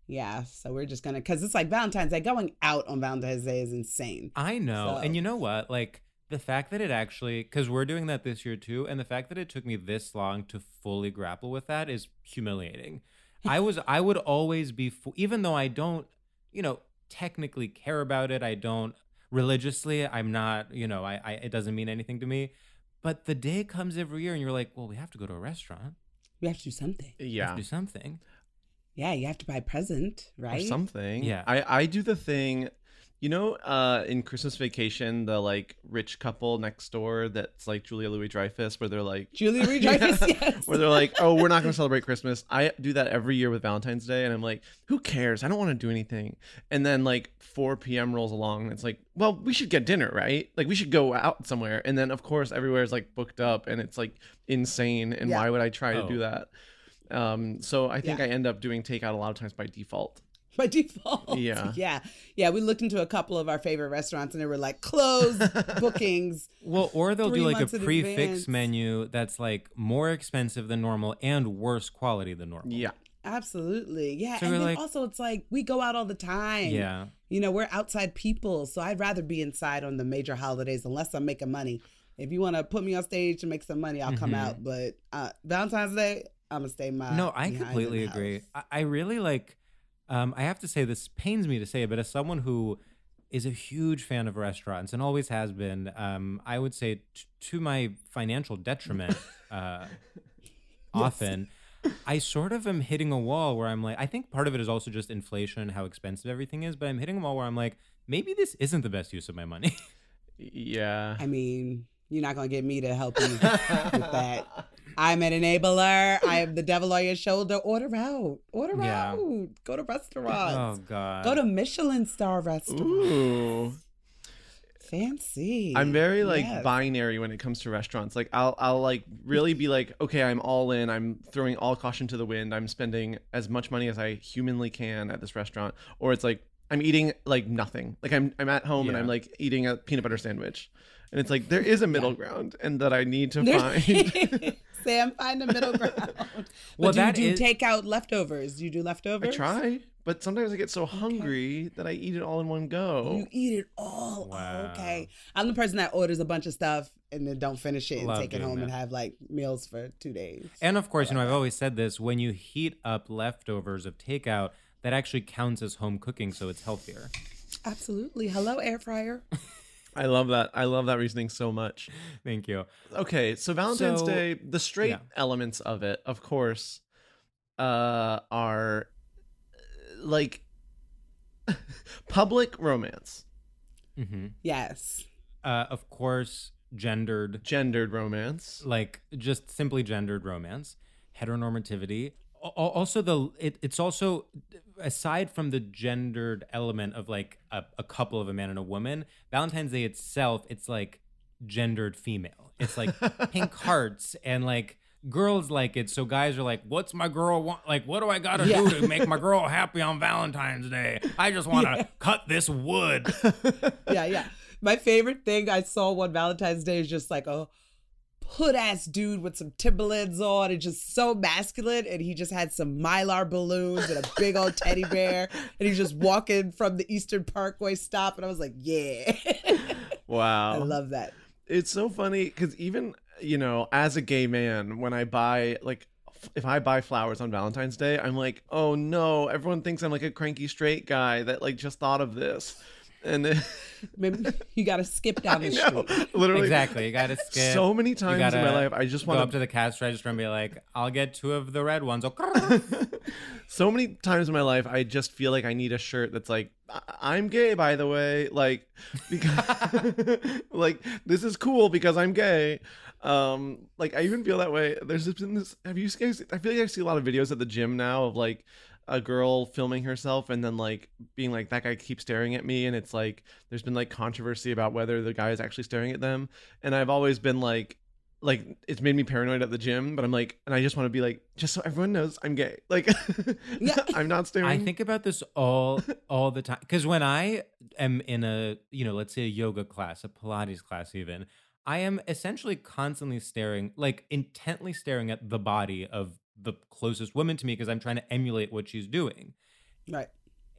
Yeah. So we're just gonna cause it's like Valentine's Day. Going out on Valentine's Day is insane. I know. So- And you know what? Like the fact that it actually, because we're doing that this year too, and the fact that it took me this long to fully grapple with that is humiliating. *laughs* I was, I would always be, even though I don't, you know, technically care about it, I don't religiously, I'm not, you know, I, I it doesn't mean anything to me. But the day comes every year and you're like, well, we have to go to a restaurant. We have to do something. We have Yeah. to do something. Yeah, you have to buy a present, right? Or right? something. Yeah. I, I do the thing you know, uh, in Christmas Vacation, the like rich couple next door that's like Julia Louis Dreyfus, where they're like Julia Louis-Dreyfus, *laughs* yes. where they're like, oh, we're not going to celebrate Christmas. I do that every year with Valentine's Day, and I'm like, who cares? I don't want to do anything. And then like 4 p.m. rolls along, and it's like, well, we should get dinner, right? Like we should go out somewhere. And then of course everywhere is like booked up, and it's like insane. And Yeah. why would I try to Oh. do that? Um, so I think Yeah. I end up doing takeout a lot of times by default. by default. *laughs* Yeah. *laughs* Yeah. Yeah. We looked into a couple of our favorite restaurants and they were like closed *laughs* bookings. Well, or they'll do like a months in prix fixe advance. menu that's like more expensive than normal and worse quality than normal. Yeah. Absolutely. Yeah. So and then like- also it's like we go out all the time. Yeah. You know, we're outside people. So I'd rather be inside on the major holidays unless I'm making money. If you want to put me on stage to make some money, I'll come Mhm. out. But uh, Valentine's Day, I'm going to stay my. no, I completely agree. I, I really like. Um, I have to say this pains me to say, but as someone who is a huge fan of restaurants and always has been, um, I would say t- to my financial detriment, uh, *laughs* often. I sort of am hitting a wall where I'm like, I think part of it is also just inflation and how expensive everything is, but I'm hitting a wall where I'm like, maybe this isn't the best use of my money. *laughs* Yeah. I mean, you're not gonna get me to help you *laughs* with that. I'm an enabler. I am *laughs* the devil on your shoulder. Order out. Order Yeah. out. Go to restaurants. oh god. Go to Michelin star restaurants. Ooh. Fancy. I'm very like Yes. binary when it comes to restaurants. Like I'll I'll like really be like, okay, I'm all in. I'm throwing all caution to the wind. I'm spending as much money as I humanly can at this restaurant. Or it's like I'm eating like nothing. Like I'm I'm at home and I'm like eating a peanut butter sandwich. And it's like there is a middle ground and that I need to There's- find. *laughs* *laughs* Sam, find the middle ground. *laughs* But Well, do you do is- take out leftovers? Do you do leftovers? I try, but sometimes I get so hungry that I eat it all in one go. You eat it all. Oh, wow. Okay. I'm the person that orders a bunch of stuff and then don't finish it and Love take it home and have like meals for two days. And of course, you know, I've always said this when you heat up leftovers of takeout, that actually counts as home cooking, so it's healthier. Absolutely. Hello, air fryer. *laughs* I love that. I love that reasoning so much. Thank you. Okay, so Valentine's So- Day, the straight yeah. elements of it, of course, uh, are uh, like *laughs* public romance, Mm-hmm. Yes. Uh, of course, gendered, gendered romance. like just simply gendered romance, heteronormativity. Al- al- Also, the it, it's also aside from the gendered element of like a, a couple of a man and a woman. Valentine's Day itself, it's like gendered female. It's like *laughs* pink hearts and like girls like it. So guys are like, "What's my girl want? Like, what do I gotta Yeah. do to make my *laughs* girl happy on Valentine's Day? I just want to cut this wood." *laughs* Yeah, yeah. My favorite thing I saw one Valentine's Day is just like a put ass dude with some Timberlands on and just so masculine. And he just had some mylar balloons and a big old teddy bear. And he's just walking from the Eastern Parkway stop. And I was like, yeah. *laughs* Wow, I love that. it's so funny because even you know, as a gay man, when I buy like. If I buy flowers on Valentine's Day, I'm like, oh no! Everyone thinks I'm like a cranky straight guy that like just thought of this, and then, *laughs* Maybe you got to skip down the I know, street. literally, exactly. You gotta skip. so many You times in my life, I just go want up to the cash register and be like, "I'll get two of the red ones." *laughs* so many times in my life i just feel like i need a shirt that's like "I- i'm gay by the way like because *laughs* like this is cool because i'm gay um like i even feel that way there's just been this have you guys i feel like i see a lot of videos at the gym now of like a girl filming herself and then like being like that guy keeps staring at me and it's like there's been like controversy about whether the guy is actually staring at them. And i've always been like like it's made me paranoid at the gym but i'm like and i just want to be like just so everyone knows i'm gay. *laughs* Like Yeah. *laughs* i'm not staring. I think about this all all the time because when I am in a you know let's say a yoga class, a Pilates class, even I am essentially constantly staring, like intently staring at the body of the closest woman to me because I'm trying to emulate what she's doing. Right.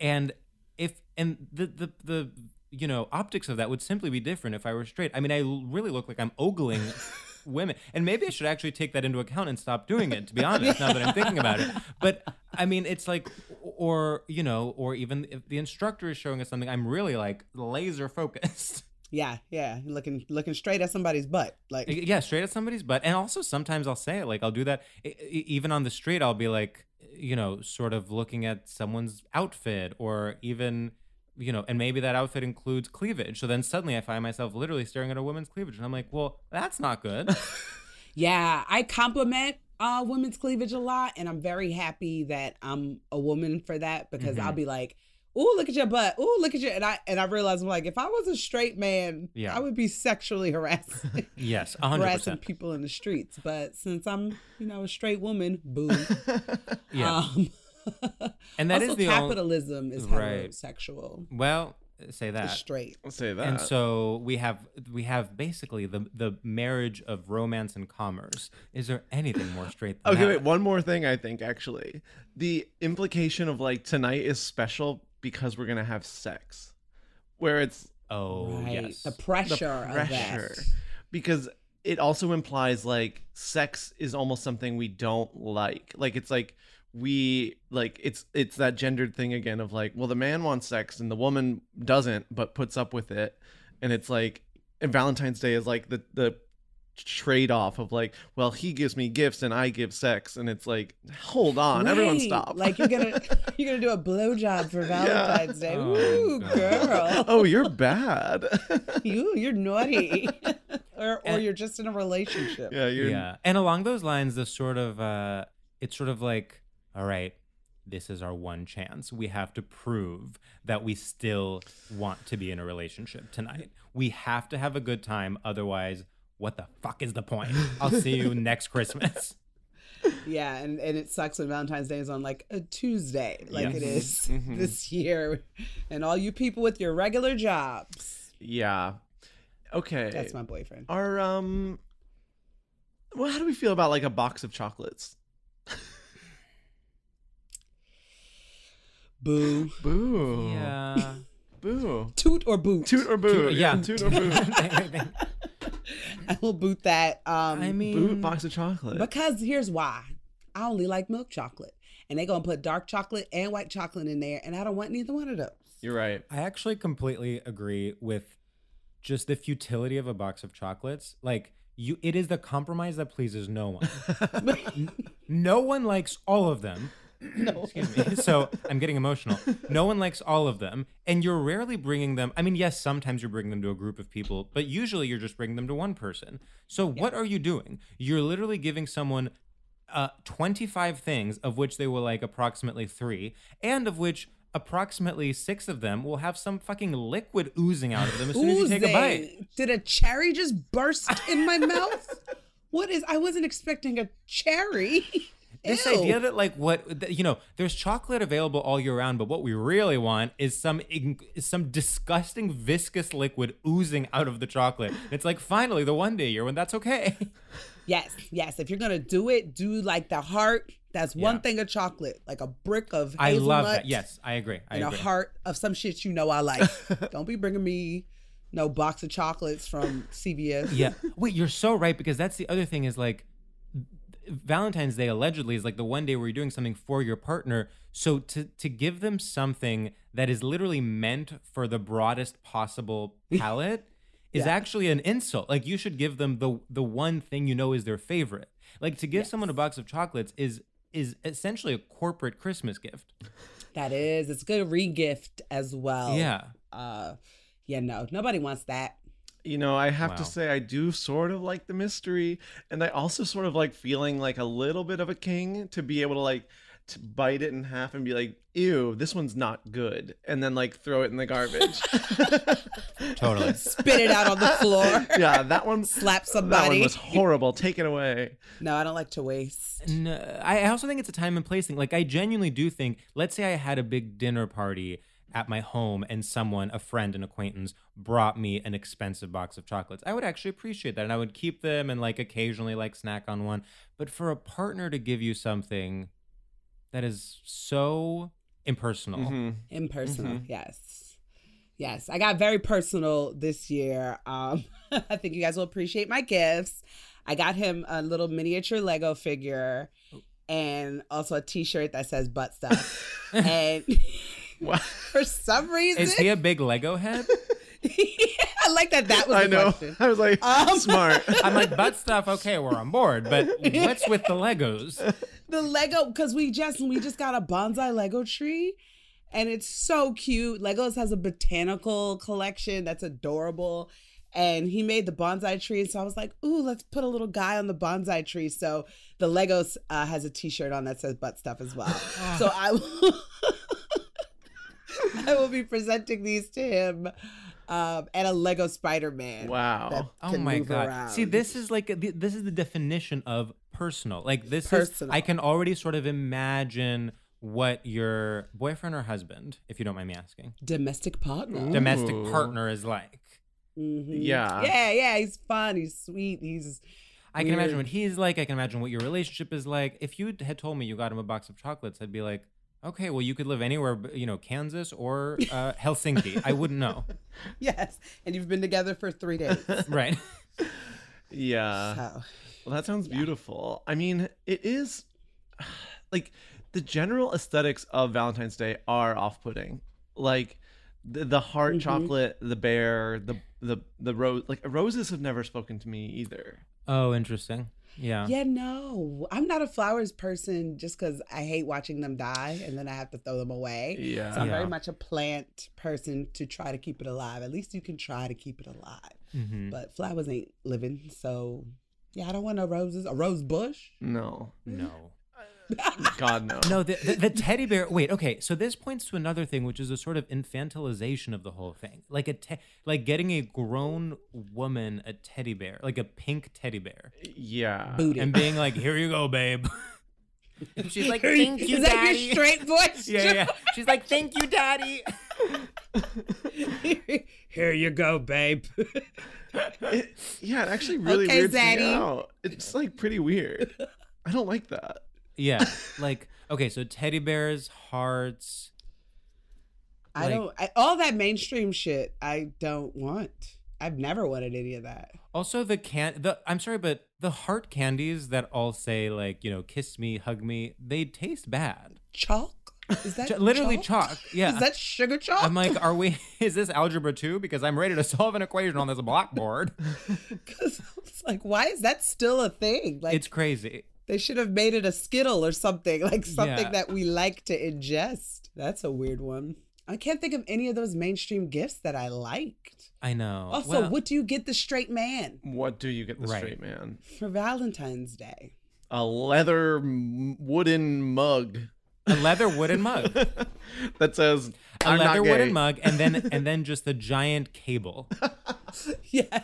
And if and the the the you know optics of that would simply be different if I were straight. I mean, I really look like I'm ogling *laughs* women, and maybe I should actually take that into account and stop doing it. To be *laughs* honest, now that I'm thinking about it, but I mean, it's like, or you know, or even if the instructor is showing us something, I'm really like laser focused. Yeah, yeah. Looking looking straight at somebody's butt. Like yeah, straight at somebody's butt, and also sometimes I'll say it like I'll do that even on the street. I'll be like, you know, sort of looking at someone's outfit, or even, you know, and maybe that outfit includes cleavage. So then suddenly I find myself literally staring at a woman's cleavage, and I'm like, well, that's not good. *laughs* Yeah, I compliment uh women's cleavage a lot and I'm very happy that I'm a woman for that because Mm-hmm. I'll be like, "Ooh, look at your butt. Ooh, look at your." And I and I realized I'm like, if I was a straight man, Yeah. I would be sexually *laughs* harassing *laughs* yes, a hundred harassing people in the streets. But since I'm, you know, a straight woman, boo. *laughs* Yeah, Um, and that also, is the only. capitalism is Right. heterosexual. Well, say that. It's straight. I'll say that And so we have we have basically the the marriage of romance and commerce. Is there anything more straight than Okay, that? wait. One more thing, I think actually, the implication of like tonight is special because we're gonna have sex, where it's Oh right. yes. The pressure, the of pressure, that. because it also implies like sex is almost something we don't like. Like it's like we like it's it's that gendered thing again of like, well, the man wants sex and the woman doesn't, but puts up with it, and it's like, and Valentine's Day is like the the trade off of like, well, he gives me gifts and I give sex, and it's like, hold on, everyone stop. Like you're gonna *laughs* you're gonna do a blowjob for Valentine's Day. Oh, Ooh, God. girl. *laughs* oh, you're bad. *laughs* You you're naughty. or or And- you're just in a relationship. yeah, you're. yeah and along those lines the sort of uh it's sort of like all right this is our one chance we have to prove that we still want to be in a relationship tonight we have to have a good time otherwise what the fuck is the point *laughs* i'll see you next christmas *laughs* Yeah, and, and it sucks when Valentine's Day is on like a Tuesday, like it Yes. is Mhm. *laughs* this year. And all you people with your regular jobs. Yeah. Okay. That's my boyfriend. Our um. Well, how do we feel about like a box of chocolates? Boo. Boo. yeah Boo. Toot or boot. Toot or boo. yeah Toot or boo. *laughs* I will boot that. Um i mean Boot box of chocolate. because here's why. I only like milk chocolate. And they're gonna put dark chocolate and white chocolate in there, and I don't want neither one of those. You're right. I actually completely agree with just the futility of a box of chocolates. Like you it is the compromise that pleases no one. *laughs* No one likes all of them. No. *clears throat* Excuse me. *laughs* So I'm getting emotional. No one likes all of them, and you're rarely bringing them. I mean, yes, sometimes you're bringing them to a group of people, but usually you're just bringing them to one person. So what are you doing? You're literally giving someone uh, 25 things, of which they will like approximately three, and of which approximately six of them will have some fucking liquid oozing out of them as soon as you take a bite. Did a cherry just burst in my mouth? *laughs* What is I wasn't expecting a cherry. *laughs* This Ew. idea that like what you know, there's chocolate available all year round, but what we really want is some some disgusting viscous liquid oozing out of the chocolate. It's like finally the one day year when that's okay. *laughs* Yes, yes. If you're gonna do it, do like the heart. That's one Yeah. thing of chocolate, like a brick of I love that. Yes, I agree. I and agree. a heart of some shit you know I like. *laughs* Don't be bringing me no box of chocolates from CVS. yeah. Wait, you're so right because that's the other thing is like Valentine's Day allegedly is like the one day where you're doing something for your partner. So to to give them something that is literally meant for the broadest possible *laughs* palette is Yeah. actually an insult. Like you should give them the the one thing you know is their favorite. Like to give someone a box of chocolates is is essentially a corporate Christmas gift. That is, it's a good regift as well. Yeah. Uh, yeah. No, nobody wants that. You know, I have to say I do sort of like the mystery, and I also sort of like feeling like a little bit of a king to be able to like to bite it in half and be like, "Ew, this one's not good," and then like throw it in the garbage. *laughs* Totally. *laughs* Spit it out on the floor. yeah, that one. Slap somebody. That one somebody. was horrible. Take it away. No, I don't like to waste. No, I I also think it's a time and place thing. Like I genuinely do think. Let's say I had a big dinner party at my home, and someone, a friend, an acquaintance, brought me an expensive box of chocolates. I would actually appreciate that, and I would keep them and like occasionally like snack on one. But for a partner to give you something that is so impersonal, Mhm. Impersonal, yes. Yes. I got very personal this year. Um, *laughs* I think you guys will appreciate my gifts. I got him a little miniature Lego figure and also a t shirt that says butt stuff. *laughs* and *laughs* Wow. *laughs* for some reason, is he a big Lego head? *laughs* I like that that was I the know. question. I was like, Um, smart. *laughs* I'm like butt stuff. Okay, we're on board, but what's with the Legos? the Lego because we just we just got a bonsai Lego tree, and it's so cute. Legos has a botanical collection that's adorable, and he made the bonsai tree. And so I was like, "Ooh, let's put a little guy on the bonsai tree." So the Legos uh, has a T-shirt on that says butt stuff as well. *sighs* so I will, *laughs* I will be presenting these to him. Um, and a Lego Spider Man. Wow. Oh my god! See, this is like this is the definition of personal. Like this is I can already sort of imagine what your boyfriend or husband, if you don't mind me asking, domestic partner. domestic partner is like. Mhm. Yeah. Yeah, yeah, he's fun. He's sweet. He's. I can imagine what he's like. I can imagine what your relationship is like. If you had told me you got him a box of chocolates, I'd be like, okay, well, you could live anywhere, but, you know, Kansas or uh, *laughs* Helsinki. I wouldn't know. Yes, and you've been together for three days. *laughs* Right. Yeah. so, Well, that sounds beautiful. I mean, it is *sighs* like the general aesthetics of Valentine's Day are off-putting. Like the, the heart Mhm. chocolate, the bear, the the the rose. Like roses have never spoken to me either. Oh, interesting. Yeah. Yeah, no, I'm not a flowers person just because I hate watching them die and then I have to throw them away. Yeah. So I'm Yeah. very much a plant person to try to keep it alive. At least you can try to keep it alive. Mhm. But flowers ain't living, so yeah, I don't want no roses. A rose bush? No. No. *laughs* God no. No, the, the, the teddy bear. Wait, okay. So this points to another thing, which is a sort of infantilization of the whole thing, like a te- like getting a grown woman a teddy bear, like a pink teddy bear, Yeah. Booty. and being like, "Here you go, babe." And she's like, "Thank you, that daddy." your straight voice? yeah, yeah. She's like, "Thank you, daddy." *laughs* Here you go, babe. It, yeah, it actually really Okay, weirds Zaddy. me out. It's like pretty weird. I don't like that. Yeah, like okay. So teddy bears, hearts. I Like- don't. I, all that mainstream shit, I don't want. I've never wanted any of that. Also, the can the I'm sorry, but the heart candies that all say like you know, kiss me, hug me, they taste bad. Chalk? Is that Ch- literally chalk. *laughs* Yeah. Is that sugar chalk? I'm like, are we? *laughs* Is this algebra two? Because I'm ready to solve an equation on this *laughs* blackboard. 'Cause it's like, why is that still a thing? Like, it's crazy. They should have made it a skittle or something, *laughs* like something Yeah. that we like to ingest. That's a weird one. I can't think of any of those mainstream gifts that I liked. I know. Also, Well, what do you get the straight man What do you get the Right. straight man? for Valentine's Day? A leather wooden mug a leather wooden mug, *laughs* that says a I'm leather not gay. wooden mug, and then *laughs* and then just a giant cable. *laughs* Yeah.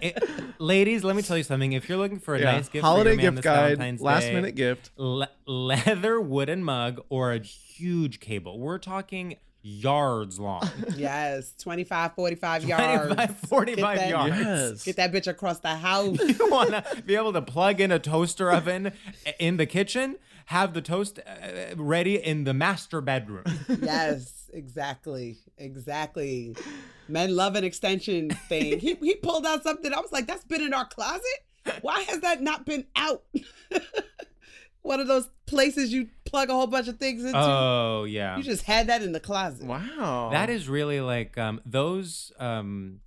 It- ladies, let me tell you something. If you're looking for a Yeah. nice gift, Holiday for your man gift this guide, Valentine's last Day, minute gift. le- leather wooden mug or a huge cable. We're talking yards long. yes. 25, 45 yards. 25, 45 that- yards. Yes. Get that bitch across the house. you want to be able to plug in a toaster oven in the kitchen, have the toast uh, ready in the master bedroom. *laughs* yes, exactly. Exactly. Men love an extension thing. He he pulled out something. I was like, that's been in our closet? Why has that not been out? *laughs* One of those places you plug a whole bunch of things into. Oh yeah, you just had that in the closet. Wow. that is really like um, those um,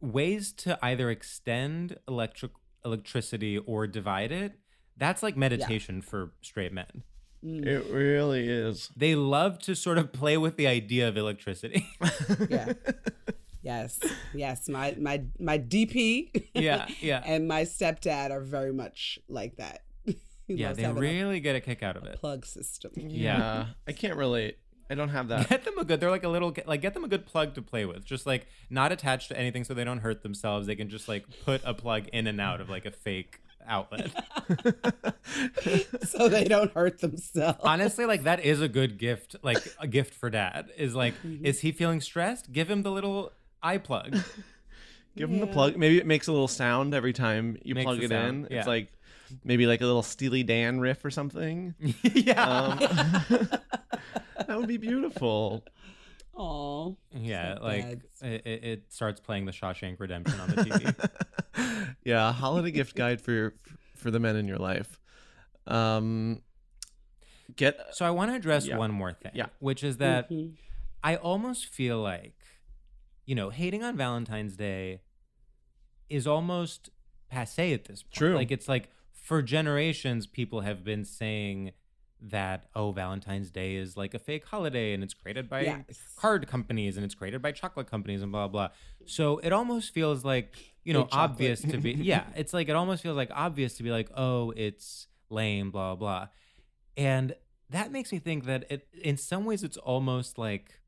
ways to either extend electric electricity or divide it. That's like meditation for straight men. Mm. It really is. They love to sort of play with the idea of electricity. *laughs* Yeah. Yes. Yes. My my my DP yeah, *laughs* yeah, and my stepdad are very much like that. *laughs* He yeah. loves They having a really get a kick out of it. plug system. Yeah. I can't relate. I don't have that. Get them a good. They're like a little like get them a good plug to play with. Just like not attached to anything, so they don't hurt themselves. They can just like put a plug in and out of like a fake outlet. *laughs* *laughs* so they don't hurt themselves. Honestly, like that is a good gift. Like a gift for dad is like, Mm-hmm. *laughs* is he feeling stressed? Give him the little eye plug. Give him the plug. Maybe it makes a little sound every time you Makes plug it sound, in. yeah. It's like maybe like a little Steely Dan riff or something. yeah, Um, that would be beautiful. Aw. yeah. so Like it, it it starts playing the Shawshank Redemption on the TV. *laughs* yeah, a holiday gift guide for your, for the men in your life. Um, get so I want to address Yeah. one more thing. Yeah. which is that. Mhm. I almost feel like, you know, hating on Valentine's Day is almost passe at this point. True. Like it's like for generations, people have been saying that oh, Valentine's Day is like a fake holiday and it's created by Yes. card companies and it's created by chocolate companies and blah blah. So it almost feels like you know obvious to be *laughs* yeah. It's like it almost feels like obvious to be like oh, it's lame blah blah, and that makes me think that it in some ways it's almost like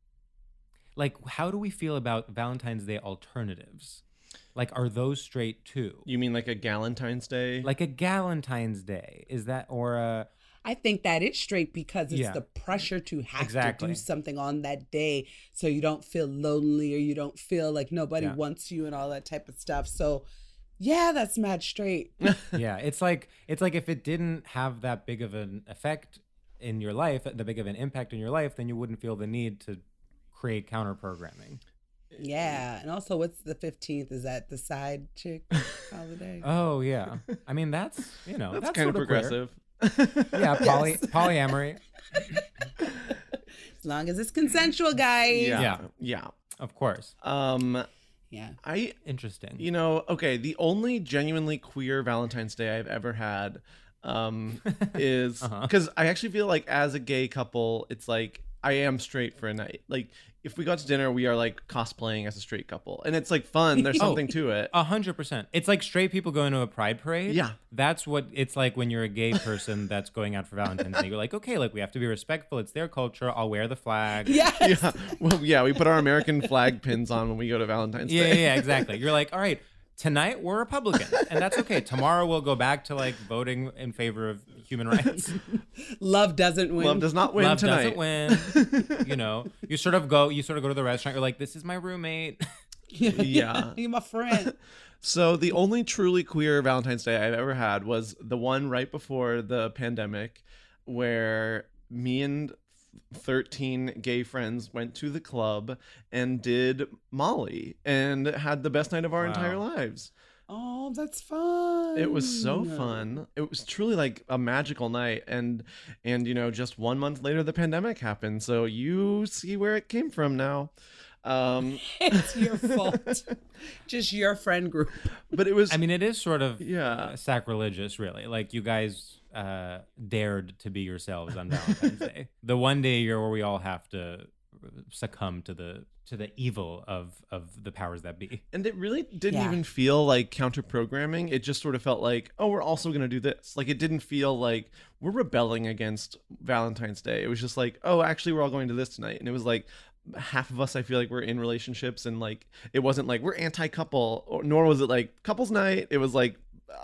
like how do we feel about valentine's day alternatives like are those straight too you mean like a Galentine's Day? like a galentine's day is that or a I think that is straight because it's Yeah. the pressure to have to do something on that day so you don't feel lonely or you don't feel like nobody Yeah. wants you and all that type of stuff. So yeah, that's mad straight. *laughs* *laughs* yeah it's like it's like if it didn't have that big of an effect in your life the big of an impact in your life then you wouldn't feel the need to create counter programming yeah. And also what's the 15th? Is that the side chick *laughs* holiday? oh yeah i mean that's you know that's, that's, kind of sorta queer. progressive. *laughs* yeah poly Yes. polyamory as long as it's consensual, guys. yeah. Yeah. Yeah. of course Um, Yeah. I Interesting. You know, okay, the only genuinely queer Valentine's Day I've ever had um *laughs* is Uh-huh. because I actually feel like as a gay couple, it's like I am straight for a night. Like if we got to dinner, we are like cosplaying as a straight couple. And it's like fun. There's *laughs* Oh. something to it. A hundred percent. It's like straight people going to a pride parade. Yeah. That's what it's like when you're a gay person *laughs* that's going out for Valentine's Day. You're like, okay, like we have to be respectful. It's their culture. I'll wear the flag. Yes. Yeah. Well, yeah, we put our American flag pins on when we go to Valentine's Yeah, Day. yeah, yeah, exactly. You're like, all right, tonight we're Republicans, and that's okay. *laughs* Tomorrow we'll go back to like voting in favor of human rights. *laughs* Love doesn't win. Love does not win Love tonight. doesn't win. *laughs* you know, you sort of go, you sort of go to the restaurant. You're like, this is my roommate. Yeah. You're my friend. So the only truly queer Valentine's Day I've ever had was the one right before the pandemic where me and 13 gay friends went to the club and did Molly and had the best night of our Wow. entire lives. Oh, that's fun. It was so fun. It was truly like a magical night and and you know just 1 month later the pandemic happened. So you see where it came from now. Um *laughs* It's your fault. *laughs* Just your friend group. but it was I mean, it is sort of Yeah. uh, sacrilegious, really. Like you guys uh, dared to be yourselves on Valentine's Day, *laughs* the one day year where we all have to succumb to the to the evil of of the powers that be. And it really didn't Yeah. even feel like counter programming. It just sort of felt like, oh, we're also going to do this. Like it didn't feel like we're rebelling against Valentine's Day. It was just like, oh, actually, we're all going to this tonight. And it was like half of us, I feel like, we're in relationships. And like, it wasn't like we're anti couple, or nor was it like couples night. It was like uh,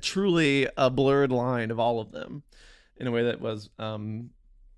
truly a blurred line of all of them in a way that was, um,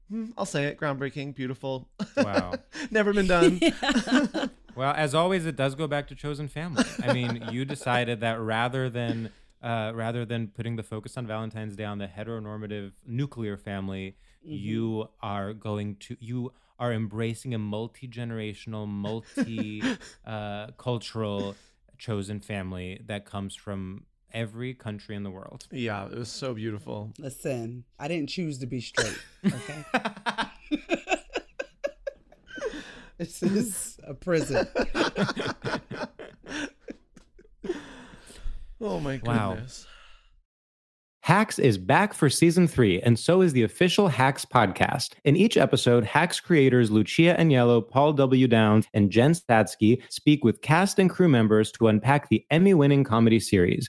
hmm, I'll say it, groundbreaking, beautiful. Wow. *laughs* Never been done. *laughs* *laughs* Well, as always, it does go back to chosen family. I mean, you decided that rather than uh, rather than putting the focus on Valentine's Day on the heteronormative nuclear family, you are going to you are embracing a multi generational, multi uh, cultural chosen family that comes from every country in the world. yeah, it was so beautiful. Listen, I didn't choose to be straight. Okay. *laughs* this is a prison. *laughs* Oh my Wow. goodness. Hacks is back for season three, and so is the official Hacks podcast. In each episode, Hacks creators Lucia Aniello, Paul W. Downs, and Jen Statsky speak with cast and crew members to unpack the Emmy winning comedy series.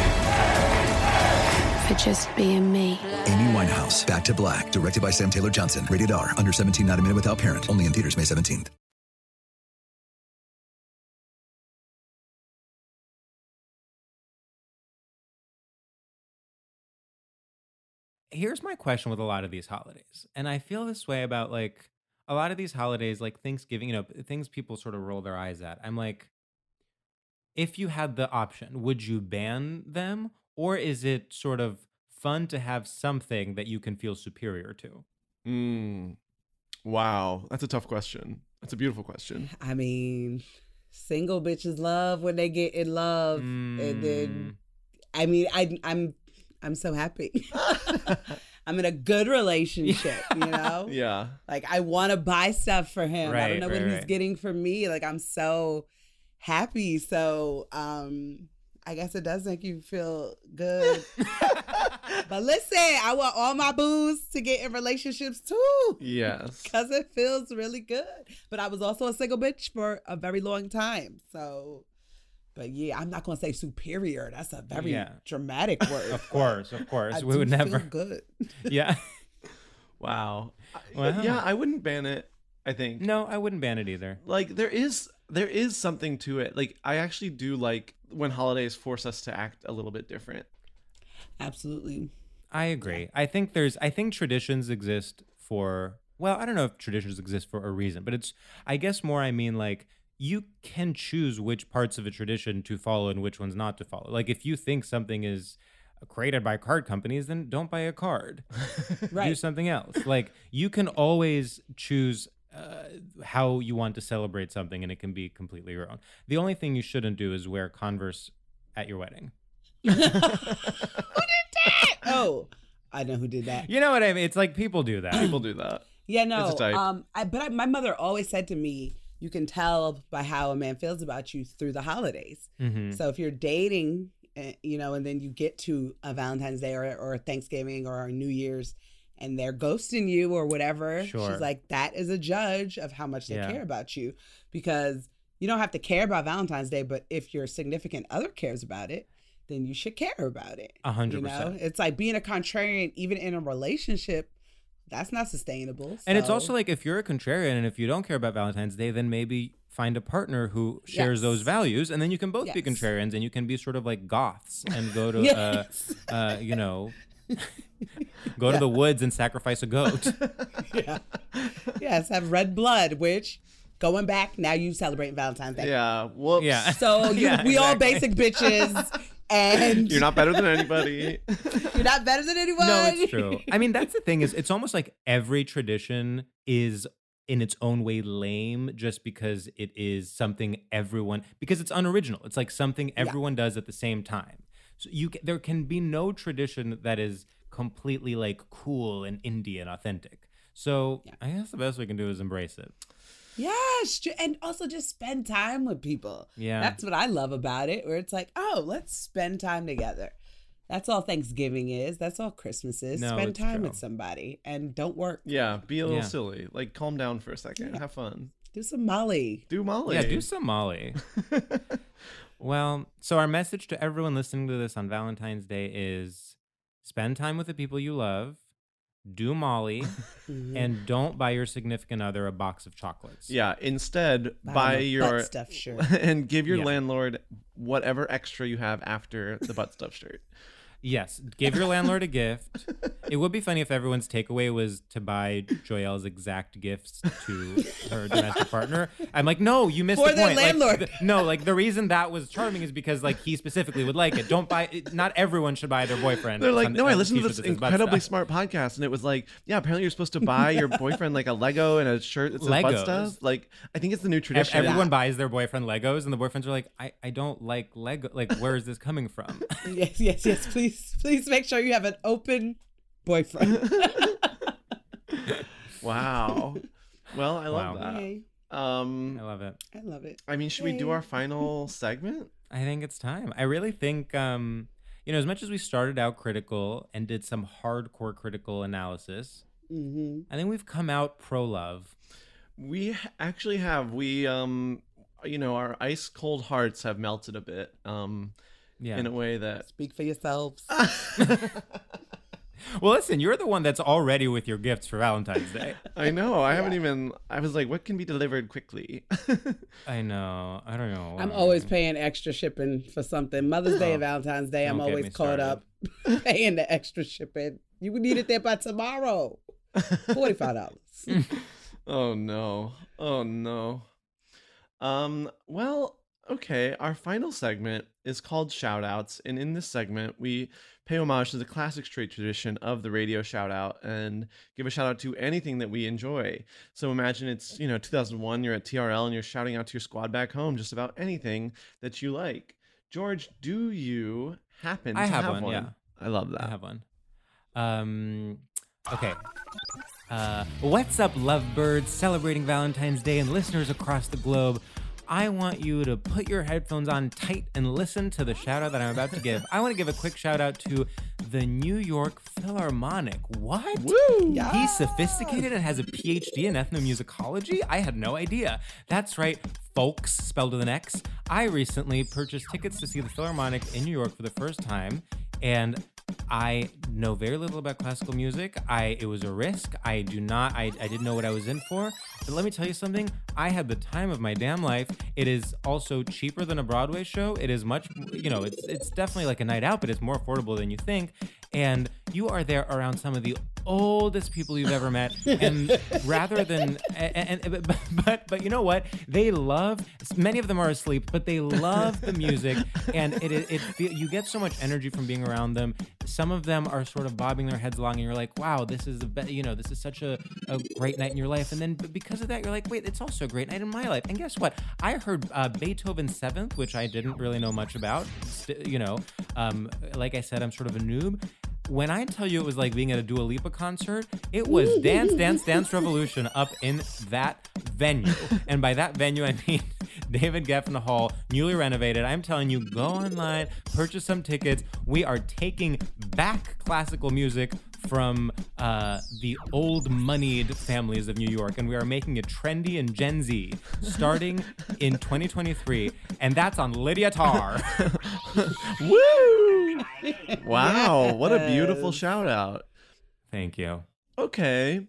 just being me. Amy Winehouse, Back to Black, directed by Sam Taylor Johnson. Rated R, under 17, not a minute without parent. Only in theaters May 17th. here's my question with a lot of these holidays and i feel this way about like a lot of these holidays like thanksgiving you know things people sort of roll their eyes at i'm like if you had the option would you ban them or is it sort of fun to have something that you can feel superior to Mm. Wow, that's a tough question. That's a beautiful question. *sighs* I mean, single bitches love when they get in love, and Mm. then I mean, I I'm I'm so happy. *laughs* I'm in a good relationship, you *laughs* know? Yeah. Like I want to buy stuff for him. I don't know what right, he's getting for me. Like I'm so happy. So um I guess it does make you feel good. *laughs* but listen, I want all my boos to get in relationships too. Yes. *laughs* Cause it feels really good. But I was also a single bitch for a very long time. So but yeah, I'm not gonna say superior. That's a very Yeah. dramatic *laughs* word. Of course, of course. I we would do feel never. good. Yeah. Wow. I- Wow. Yeah, I wouldn't ban it. I think. No, I wouldn't ban it either. Like there is there is something to it. Like I actually do like when holidays force us to act a little bit different. Absolutely. I agree. I think there's I think traditions exist for well, I don't know if traditions exist for a reason, but it's I guess more I mean like you can choose which parts of a tradition to follow and which ones not to follow. Like if you think something is created by card companies, then don't buy a card. *laughs* right. Do something else. Like you can always choose uh, how you want to celebrate something, and it can be completely your own. The only thing you shouldn't do is wear Converse at your wedding. Who did that? *laughs* Oh, I know who did that. You know what I mean? It's like people do that. People do that. *clears throat* Yeah, no. It's a type. Um, I, but I, my mother always said to me, "You can tell by how a man feels about you through the holidays." Mhm. So if you're dating, uh, you know, and then you get to a Valentine's Day or, or Thanksgiving or New Year's, and they're ghosting you or whatever, Sure. she's like, "That is a judge of how much they Yeah. care about you," because you don't have to care about Valentine's Day, but if your significant other cares about it, then you should care about it. A hundred You know, percent. it's like being a contrarian, even in a relationship. That's not sustainable. And it's also like if you're a contrarian and if you don't care about Valentine's Day, then maybe find a partner who shares Yes. those values, and then you can both be contrarians and you can be sort of like goths and go to, *laughs* Yes. uh, uh, you know, go to the woods and sacrifice a goat. *laughs* yeah. yes, have red blood, which going back, now you celebrate Valentine's Day. Yeah. Whoops. Yeah. So you, Yeah, we all basic bitches *laughs* and You're not better than anybody. *laughs* you're not better than anyone. no, it's true. I mean, that's the thing is, it's almost like every tradition is in its own way lame just because it is something everyone because it's unoriginal. It's like something everyone does at the same time. So you ca- there can be no tradition that is completely like cool and indie and authentic. So I guess the best we can do is embrace it. Yes, and also just spend time with people. Yeah. That's what I love about it, where it's like, oh, let's spend time together. That's all Thanksgiving is. That's all Christmas is. No, spend time true. with somebody and don't work. Yeah, be a little Yeah. silly. Like calm down for a second. Yeah. Have fun. Do some Molly. Do Molly. Yeah, do some Molly. *laughs* *laughs* well, so our message to everyone listening to this on Valentine's Day is spend time with the people you love, do Molly, Mhm. and don't buy your significant other a box of chocolates. Yeah, instead Buy buy your butt stuff *laughs* shirt. and give your Yeah. landlord whatever extra you have after the butt stuff shirt. Yes, give your landlord a gift. It would be funny if everyone's takeaway was to buy Joyelle's exact gifts to her domestic partner. I'm like, no, you missed For the their point. Like, landlord. th- no, like the reason that was charming is because like he specifically would like it. Don't buy. It, not everyone should buy their boyfriend. They're like, some- no, I uh, listened to this that says butt incredibly smart podcast, and it was like, yeah, apparently you're supposed to buy your *laughs* boyfriend like a Lego and a shirt that says butt Legos. stuff. Like, I think it's the new tradition. Everyone buys their boyfriend Legos, and the boyfriends are like, I, I don't like Lego. Like, where is this coming from? *laughs* yes, yes, yes. Please, please make sure you have an open boyfriend. *laughs* Wow. Well, I love Wow. that. Yay. Um, I love it. I love it. I mean, should we do Yay. our *laughs* final segment? I think it's time. I really think, um, you know, as much as we started out critical and did some hardcore critical analysis, hmm I think we've come out pro love. We h- actually have. We, um, you know, our ice cold hearts have melted a bit. Um, Yeah. in a way that Speak for yourselves. *laughs* Well, listen, you're the one that's already with your gifts for Valentine's Day. I know. I haven't even. I was like, what can be delivered quickly? *laughs* I know. I don't know. I'm why. always paying extra shipping for something. Mother's Day Oh, and Valentine's Day, I'm don't get always caught started. up *laughs* paying the extra shipping. You would need it there by tomorrow. Forty-five dollars. oh no. Oh no. Um. Well. Okay. Our final segment is called Shoutouts, and in this segment, we pay homage to the classic straight tradition of the radio shoutout and give a shout out to anything that we enjoy. So imagine it's you know 2001, you're at TRL and you're shouting out to your squad back home just about anything that you like. George, do you happen I to have have one, yeah. I love that. I have one. Um, Okay. Uh, what's up, lovebirds celebrating Valentine's Day and listeners across the globe? I want you to put your headphones on tight and listen to the shout out that I'm about to give. I want to give a quick shout out to the New York Philharmonic. What? Woo! He's sophisticated and has a PhD in ethnomusicology? I had no idea. That's right, folks, spelled with an X. I recently purchased tickets to see the Philharmonic in New York for the first time, and I know very little about classical music. I it was a risk. I do not I, I didn't know what I was in for. But let me tell you something. I had the time of my damn life. It is also cheaper than a Broadway show. It is much you know, it's it's definitely like a night out, but it's more affordable than you think. And you are there around some of the oldest people you've ever met. And *laughs* rather than and, and but, but you know what? They love many of them are asleep, but they love the music and it it, it you get so much energy from being around them. Some of them are sort of bobbing their heads along and you're like, "Wow, this is the you know, this is such a, a great night in your life." And then because of that, you're like, "Wait, it's also a great night in my life." And guess what? I heard uh, Beethoven's 7th, which I didn't really know much about. St- you know, um, like I said, I'm sort of a noob when I tell you it was like being at a Dua Lipa concert, it was Dance Dance Dance Revolution up in that venue. And by that venue, I mean *laughs* David Geffen Hall, newly renovated. I'm telling you, go online, purchase some tickets. We are taking back classical music from uh, the old moneyed families of New York, and we are making it trendy and Gen Z starting *laughs* in 2023. And that's on Lydia Tár. *laughs* Woo! Wow, what a beautiful shout out. Thank you. Okay.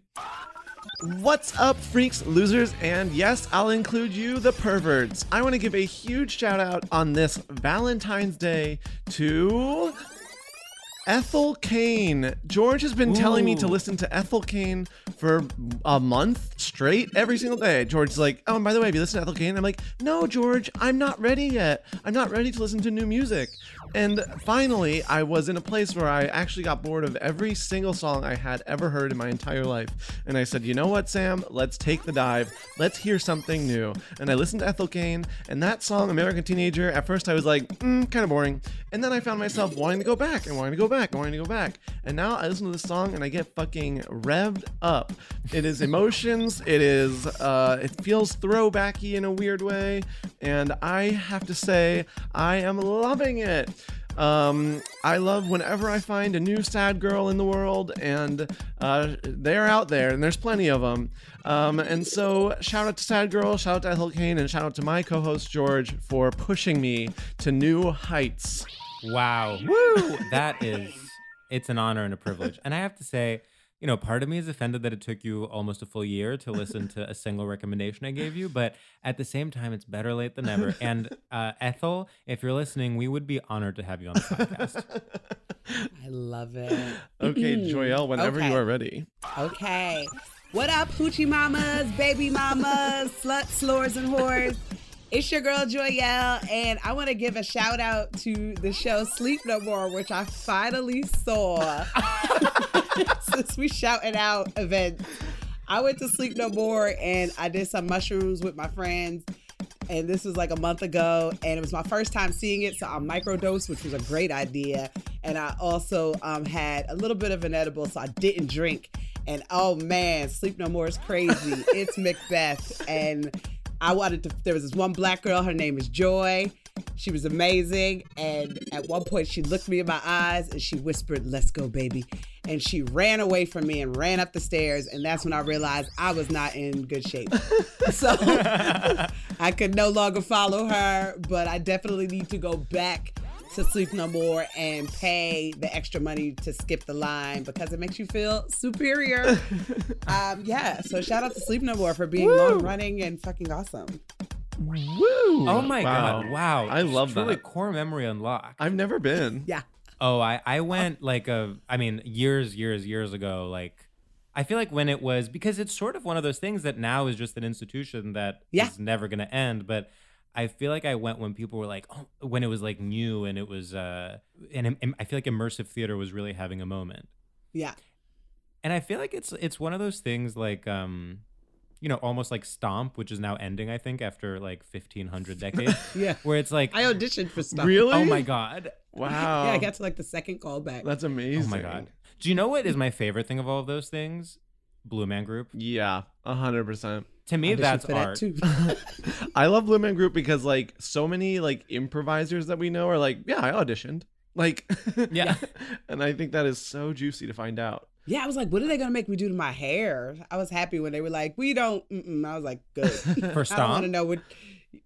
What's up, freaks, losers, and yes, I'll include you, the perverts. I want to give a huge shout out on this Valentine's Day to Ethel Cain. George has been telling me to listen to Ethel Cain for a month straight every single day. George's like, oh, and by the way, have you listened to Ethel Cain? I'm like, no, George, I'm not ready yet. I'm not ready to listen to new music. And finally, I was in a place where I actually got bored of every single song I had ever heard in my entire life. And I said, you know what, Sam? Let's take the dive. Let's hear something new. And I listened to Ethel Cain, and that song, American Teenager, at first I was like, mm, kind of boring. And then I found myself wanting to go back and wanting to go back and wanting to go back. And now I listen to this song and I get fucking revved up. It is emotions. It is, uh, it feels throwbacky in a weird way. And I have to say, I am loving it. Um, I love whenever I find a new sad girl in the world, and uh, they're out there, and there's plenty of them. Um, and so, shout out to Sad Girl, shout out to Ethel Cain, and shout out to my co host George for pushing me to new heights. Wow. Woo! That is, it's an honor and a privilege. And I have to say, you know, part of me is offended that it took you almost a full year to listen to a single recommendation I gave you, but at the same time, it's better late than never. *laughs* And uh, Ethel, if you're listening, we would be honored to have you on the podcast. I love it. *laughs* Okay, Joyelle, whenever Okay. you are ready. Okay. What up, hoochie mamas, baby mamas, sluts, slores, and whores? It's your girl Joyelle, and I want to give a shout out to the show Sleep No More, which I finally saw *laughs* since we shouting out events. I went to Sleep No More and I did some mushrooms with my friends. And this was like a month ago, and it was my first time seeing it. So I microdosed, which was a great idea. And I also um, had a little bit of an edible, so I didn't drink. And oh man, Sleep No More is crazy. it's Macbeth. And I wanted to, there was this one black girl, her name is Joy. She was amazing. And at one point, she looked me in my eyes and she whispered, Let's go, baby. And she ran away from me and ran up the stairs. And that's when I realized I was not in good shape. *laughs* so *laughs* I could no longer follow her, but I definitely need to go back to Sleep No More and pay the extra money to skip the line because it makes you feel superior. *laughs* um, yeah, so shout out to Sleep No More for being long running and fucking awesome. Woo! Oh my God. Wow. I love Truly that. core memory unlocked. I've never been. Yeah. Oh, I, I went like a, I mean, years, years, years ago. Like, I feel like when it was, because it's sort of one of those things that now is just an institution that is Yeah. never going to end. But I feel like I went when people were like, oh, when it was like new and it was, uh, and im- I feel like immersive theater was really having a moment. Yeah. And I feel like it's it's one of those things like um you know, almost like Stomp, which is now ending, I think, after like 1500 decades. *laughs* Yeah. Where it's like, I auditioned for Stomp. Really? oh my God. Wow. Yeah, I got to like the second callback. That's amazing. Oh my God. Do you know what is my favorite thing of all of those things? Blue Man Group. Yeah, a hundred percent. To me, that's for that art. too. *laughs* *laughs* I love Blue Man Group because like so many like improvisers that we know are like, yeah, I auditioned. Like, *laughs* Yeah. and I think that is so juicy to find out. Yeah, I was like, what are they gonna make me do to my hair? I was happy when they were like, we don't. Mm-mm. I was like, good. For Stomp, I don't want to know what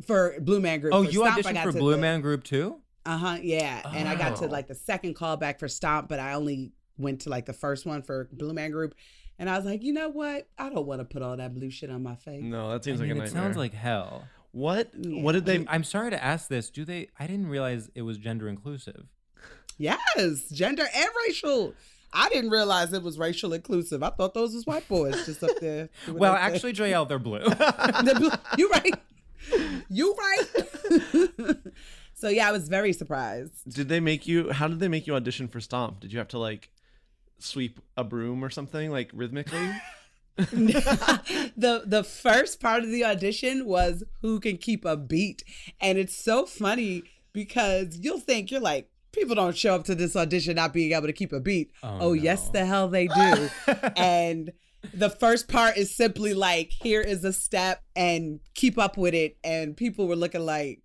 for Blue Man Group. Oh, For you Stomp, I auditioned got for Blue the- Man Group too? Uh huh. Yeah, and I got to Oh. like the second callback for Stomp, but I only went to like the first one for Blue Man Group, and I was like, you know what? I don't want to put all that blue shit on my face. No, that I seems mean, like a it nightmare. sounds like hell. what? Yeah. What did they? I'm sorry to ask this. Do they? I didn't realize it was gender inclusive. Yes, gender and racial. I didn't realize it was racial inclusive. I thought those was white boys just up there. *laughs* Well, their thing. actually, Joyelle, they're blue. *laughs* The blue- *laughs* you right. You right. so yeah, I was very surprised. Did they make you? How did they make you audition for Stomp? Did you have to like sweep a broom or something like rhythmically? *laughs* *laughs* the the first part of the audition was who can keep a beat. And it's so funny because you'll think you're like people don't show up to this audition not being able to keep a beat. Oh, oh, yes the hell they do. *laughs* And the first part is simply like here is a step and keep up with it. And people were looking like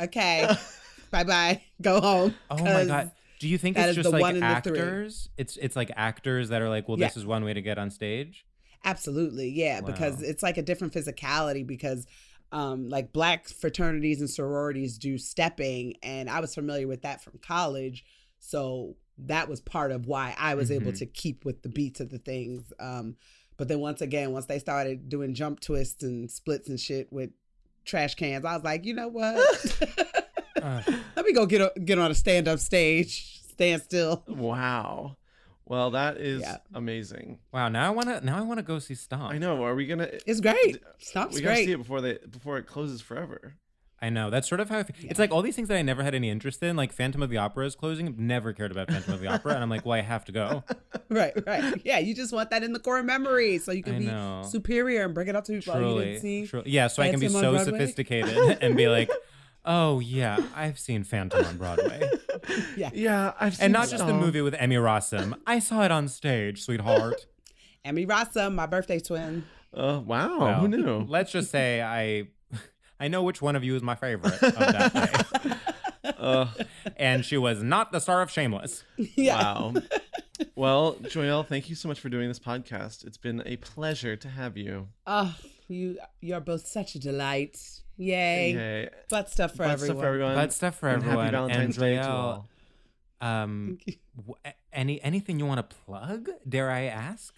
okay bye bye go home. Oh my 'cause god. Do you think that it's just like actors? It's it's like actors that are like, well, Yeah. this is one way to get on stage. Absolutely, yeah, because it's like a different physicality because um like black fraternities and sororities do stepping and I was familiar with that from college. So that was part of why I was able Mhm. to keep with the beats of the things. Um but then once again, once they started doing jump twists and splits and shit with trash cans, I was like, you know what? *laughs* Uh, *laughs* Let me go get a, get on a stand up stage, stand still. wow. Well, that is Yeah. amazing. wow. Now I wanna now I wanna go see Stomp. I know. Are we gonna? It's great. Stomp's we gotta great. see it before they before it closes forever. I know. That's sort of how I feel. It's like all these things that I never had any interest in, like Phantom of the Opera is closing. I've never cared about Phantom of the Opera, and I'm like, well, I have to go. *laughs* Right, right. Yeah, you just want that in the core memory so you can I be know. superior and bring it up to people. Oh, you Truly, didn't see truly. yeah. So I can be so Broadway? sophisticated and be like, *laughs* oh yeah, I've seen Phantom on Broadway, *laughs* Yeah. Yeah, I've seen and not just the movie with Emmy Rossum. I saw it on stage, sweetheart. *laughs* Emmy Rossum, my birthday twin. Uh, wow, Well, who knew? Let's just say I, *laughs* I know which one of you is my favorite of that day, Uh, and she was not the star of Shameless. Yeah. Wow. well, Joyelle, thank you so much for doing this podcast. It's been a pleasure to have you. Oh, you you're both such a delight. Yay. Yay. Butt stuff for Butt everyone. stuff for everyone. Butt stuff for and everyone. Happy Valentine's and Day to all. Um, w- any anything you want to plug? Dare I ask?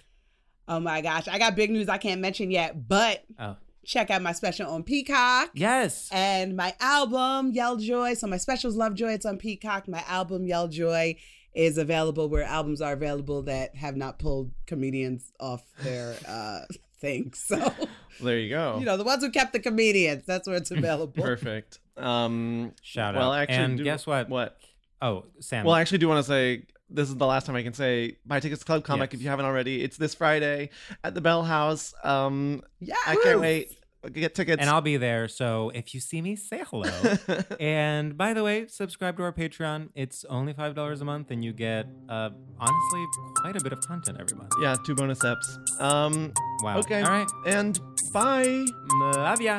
Oh my gosh. I got big news I can't mention yet, but Oh, check out my special on Peacock. yes. And my album, Yell Joy. So my specials Love Joy, it's on Peacock. My album, Yell Joy, is available where albums are available that have not pulled comedians off their uh *laughs* things. So *laughs* There you go. you know, the ones who kept the comedians, that's where it's *laughs* available. Perfect. Um, Shout well, out. actually, and do- guess what? What? Oh, Sam. Well, I actually do want to say this is the last time I can say buy tickets to Club Comic Yes. if you haven't already. It's this Friday at the Bell House. Um, Yeah. I can't wait. Get tickets. and I'll be there. So if you see me, say hello. *laughs* and by the way, subscribe to our Patreon. It's only five dollars a month, and you get uh, honestly quite a bit of content every month. yeah, two bonus eps. Um, Wow. okay. All right. And bye. Love ya.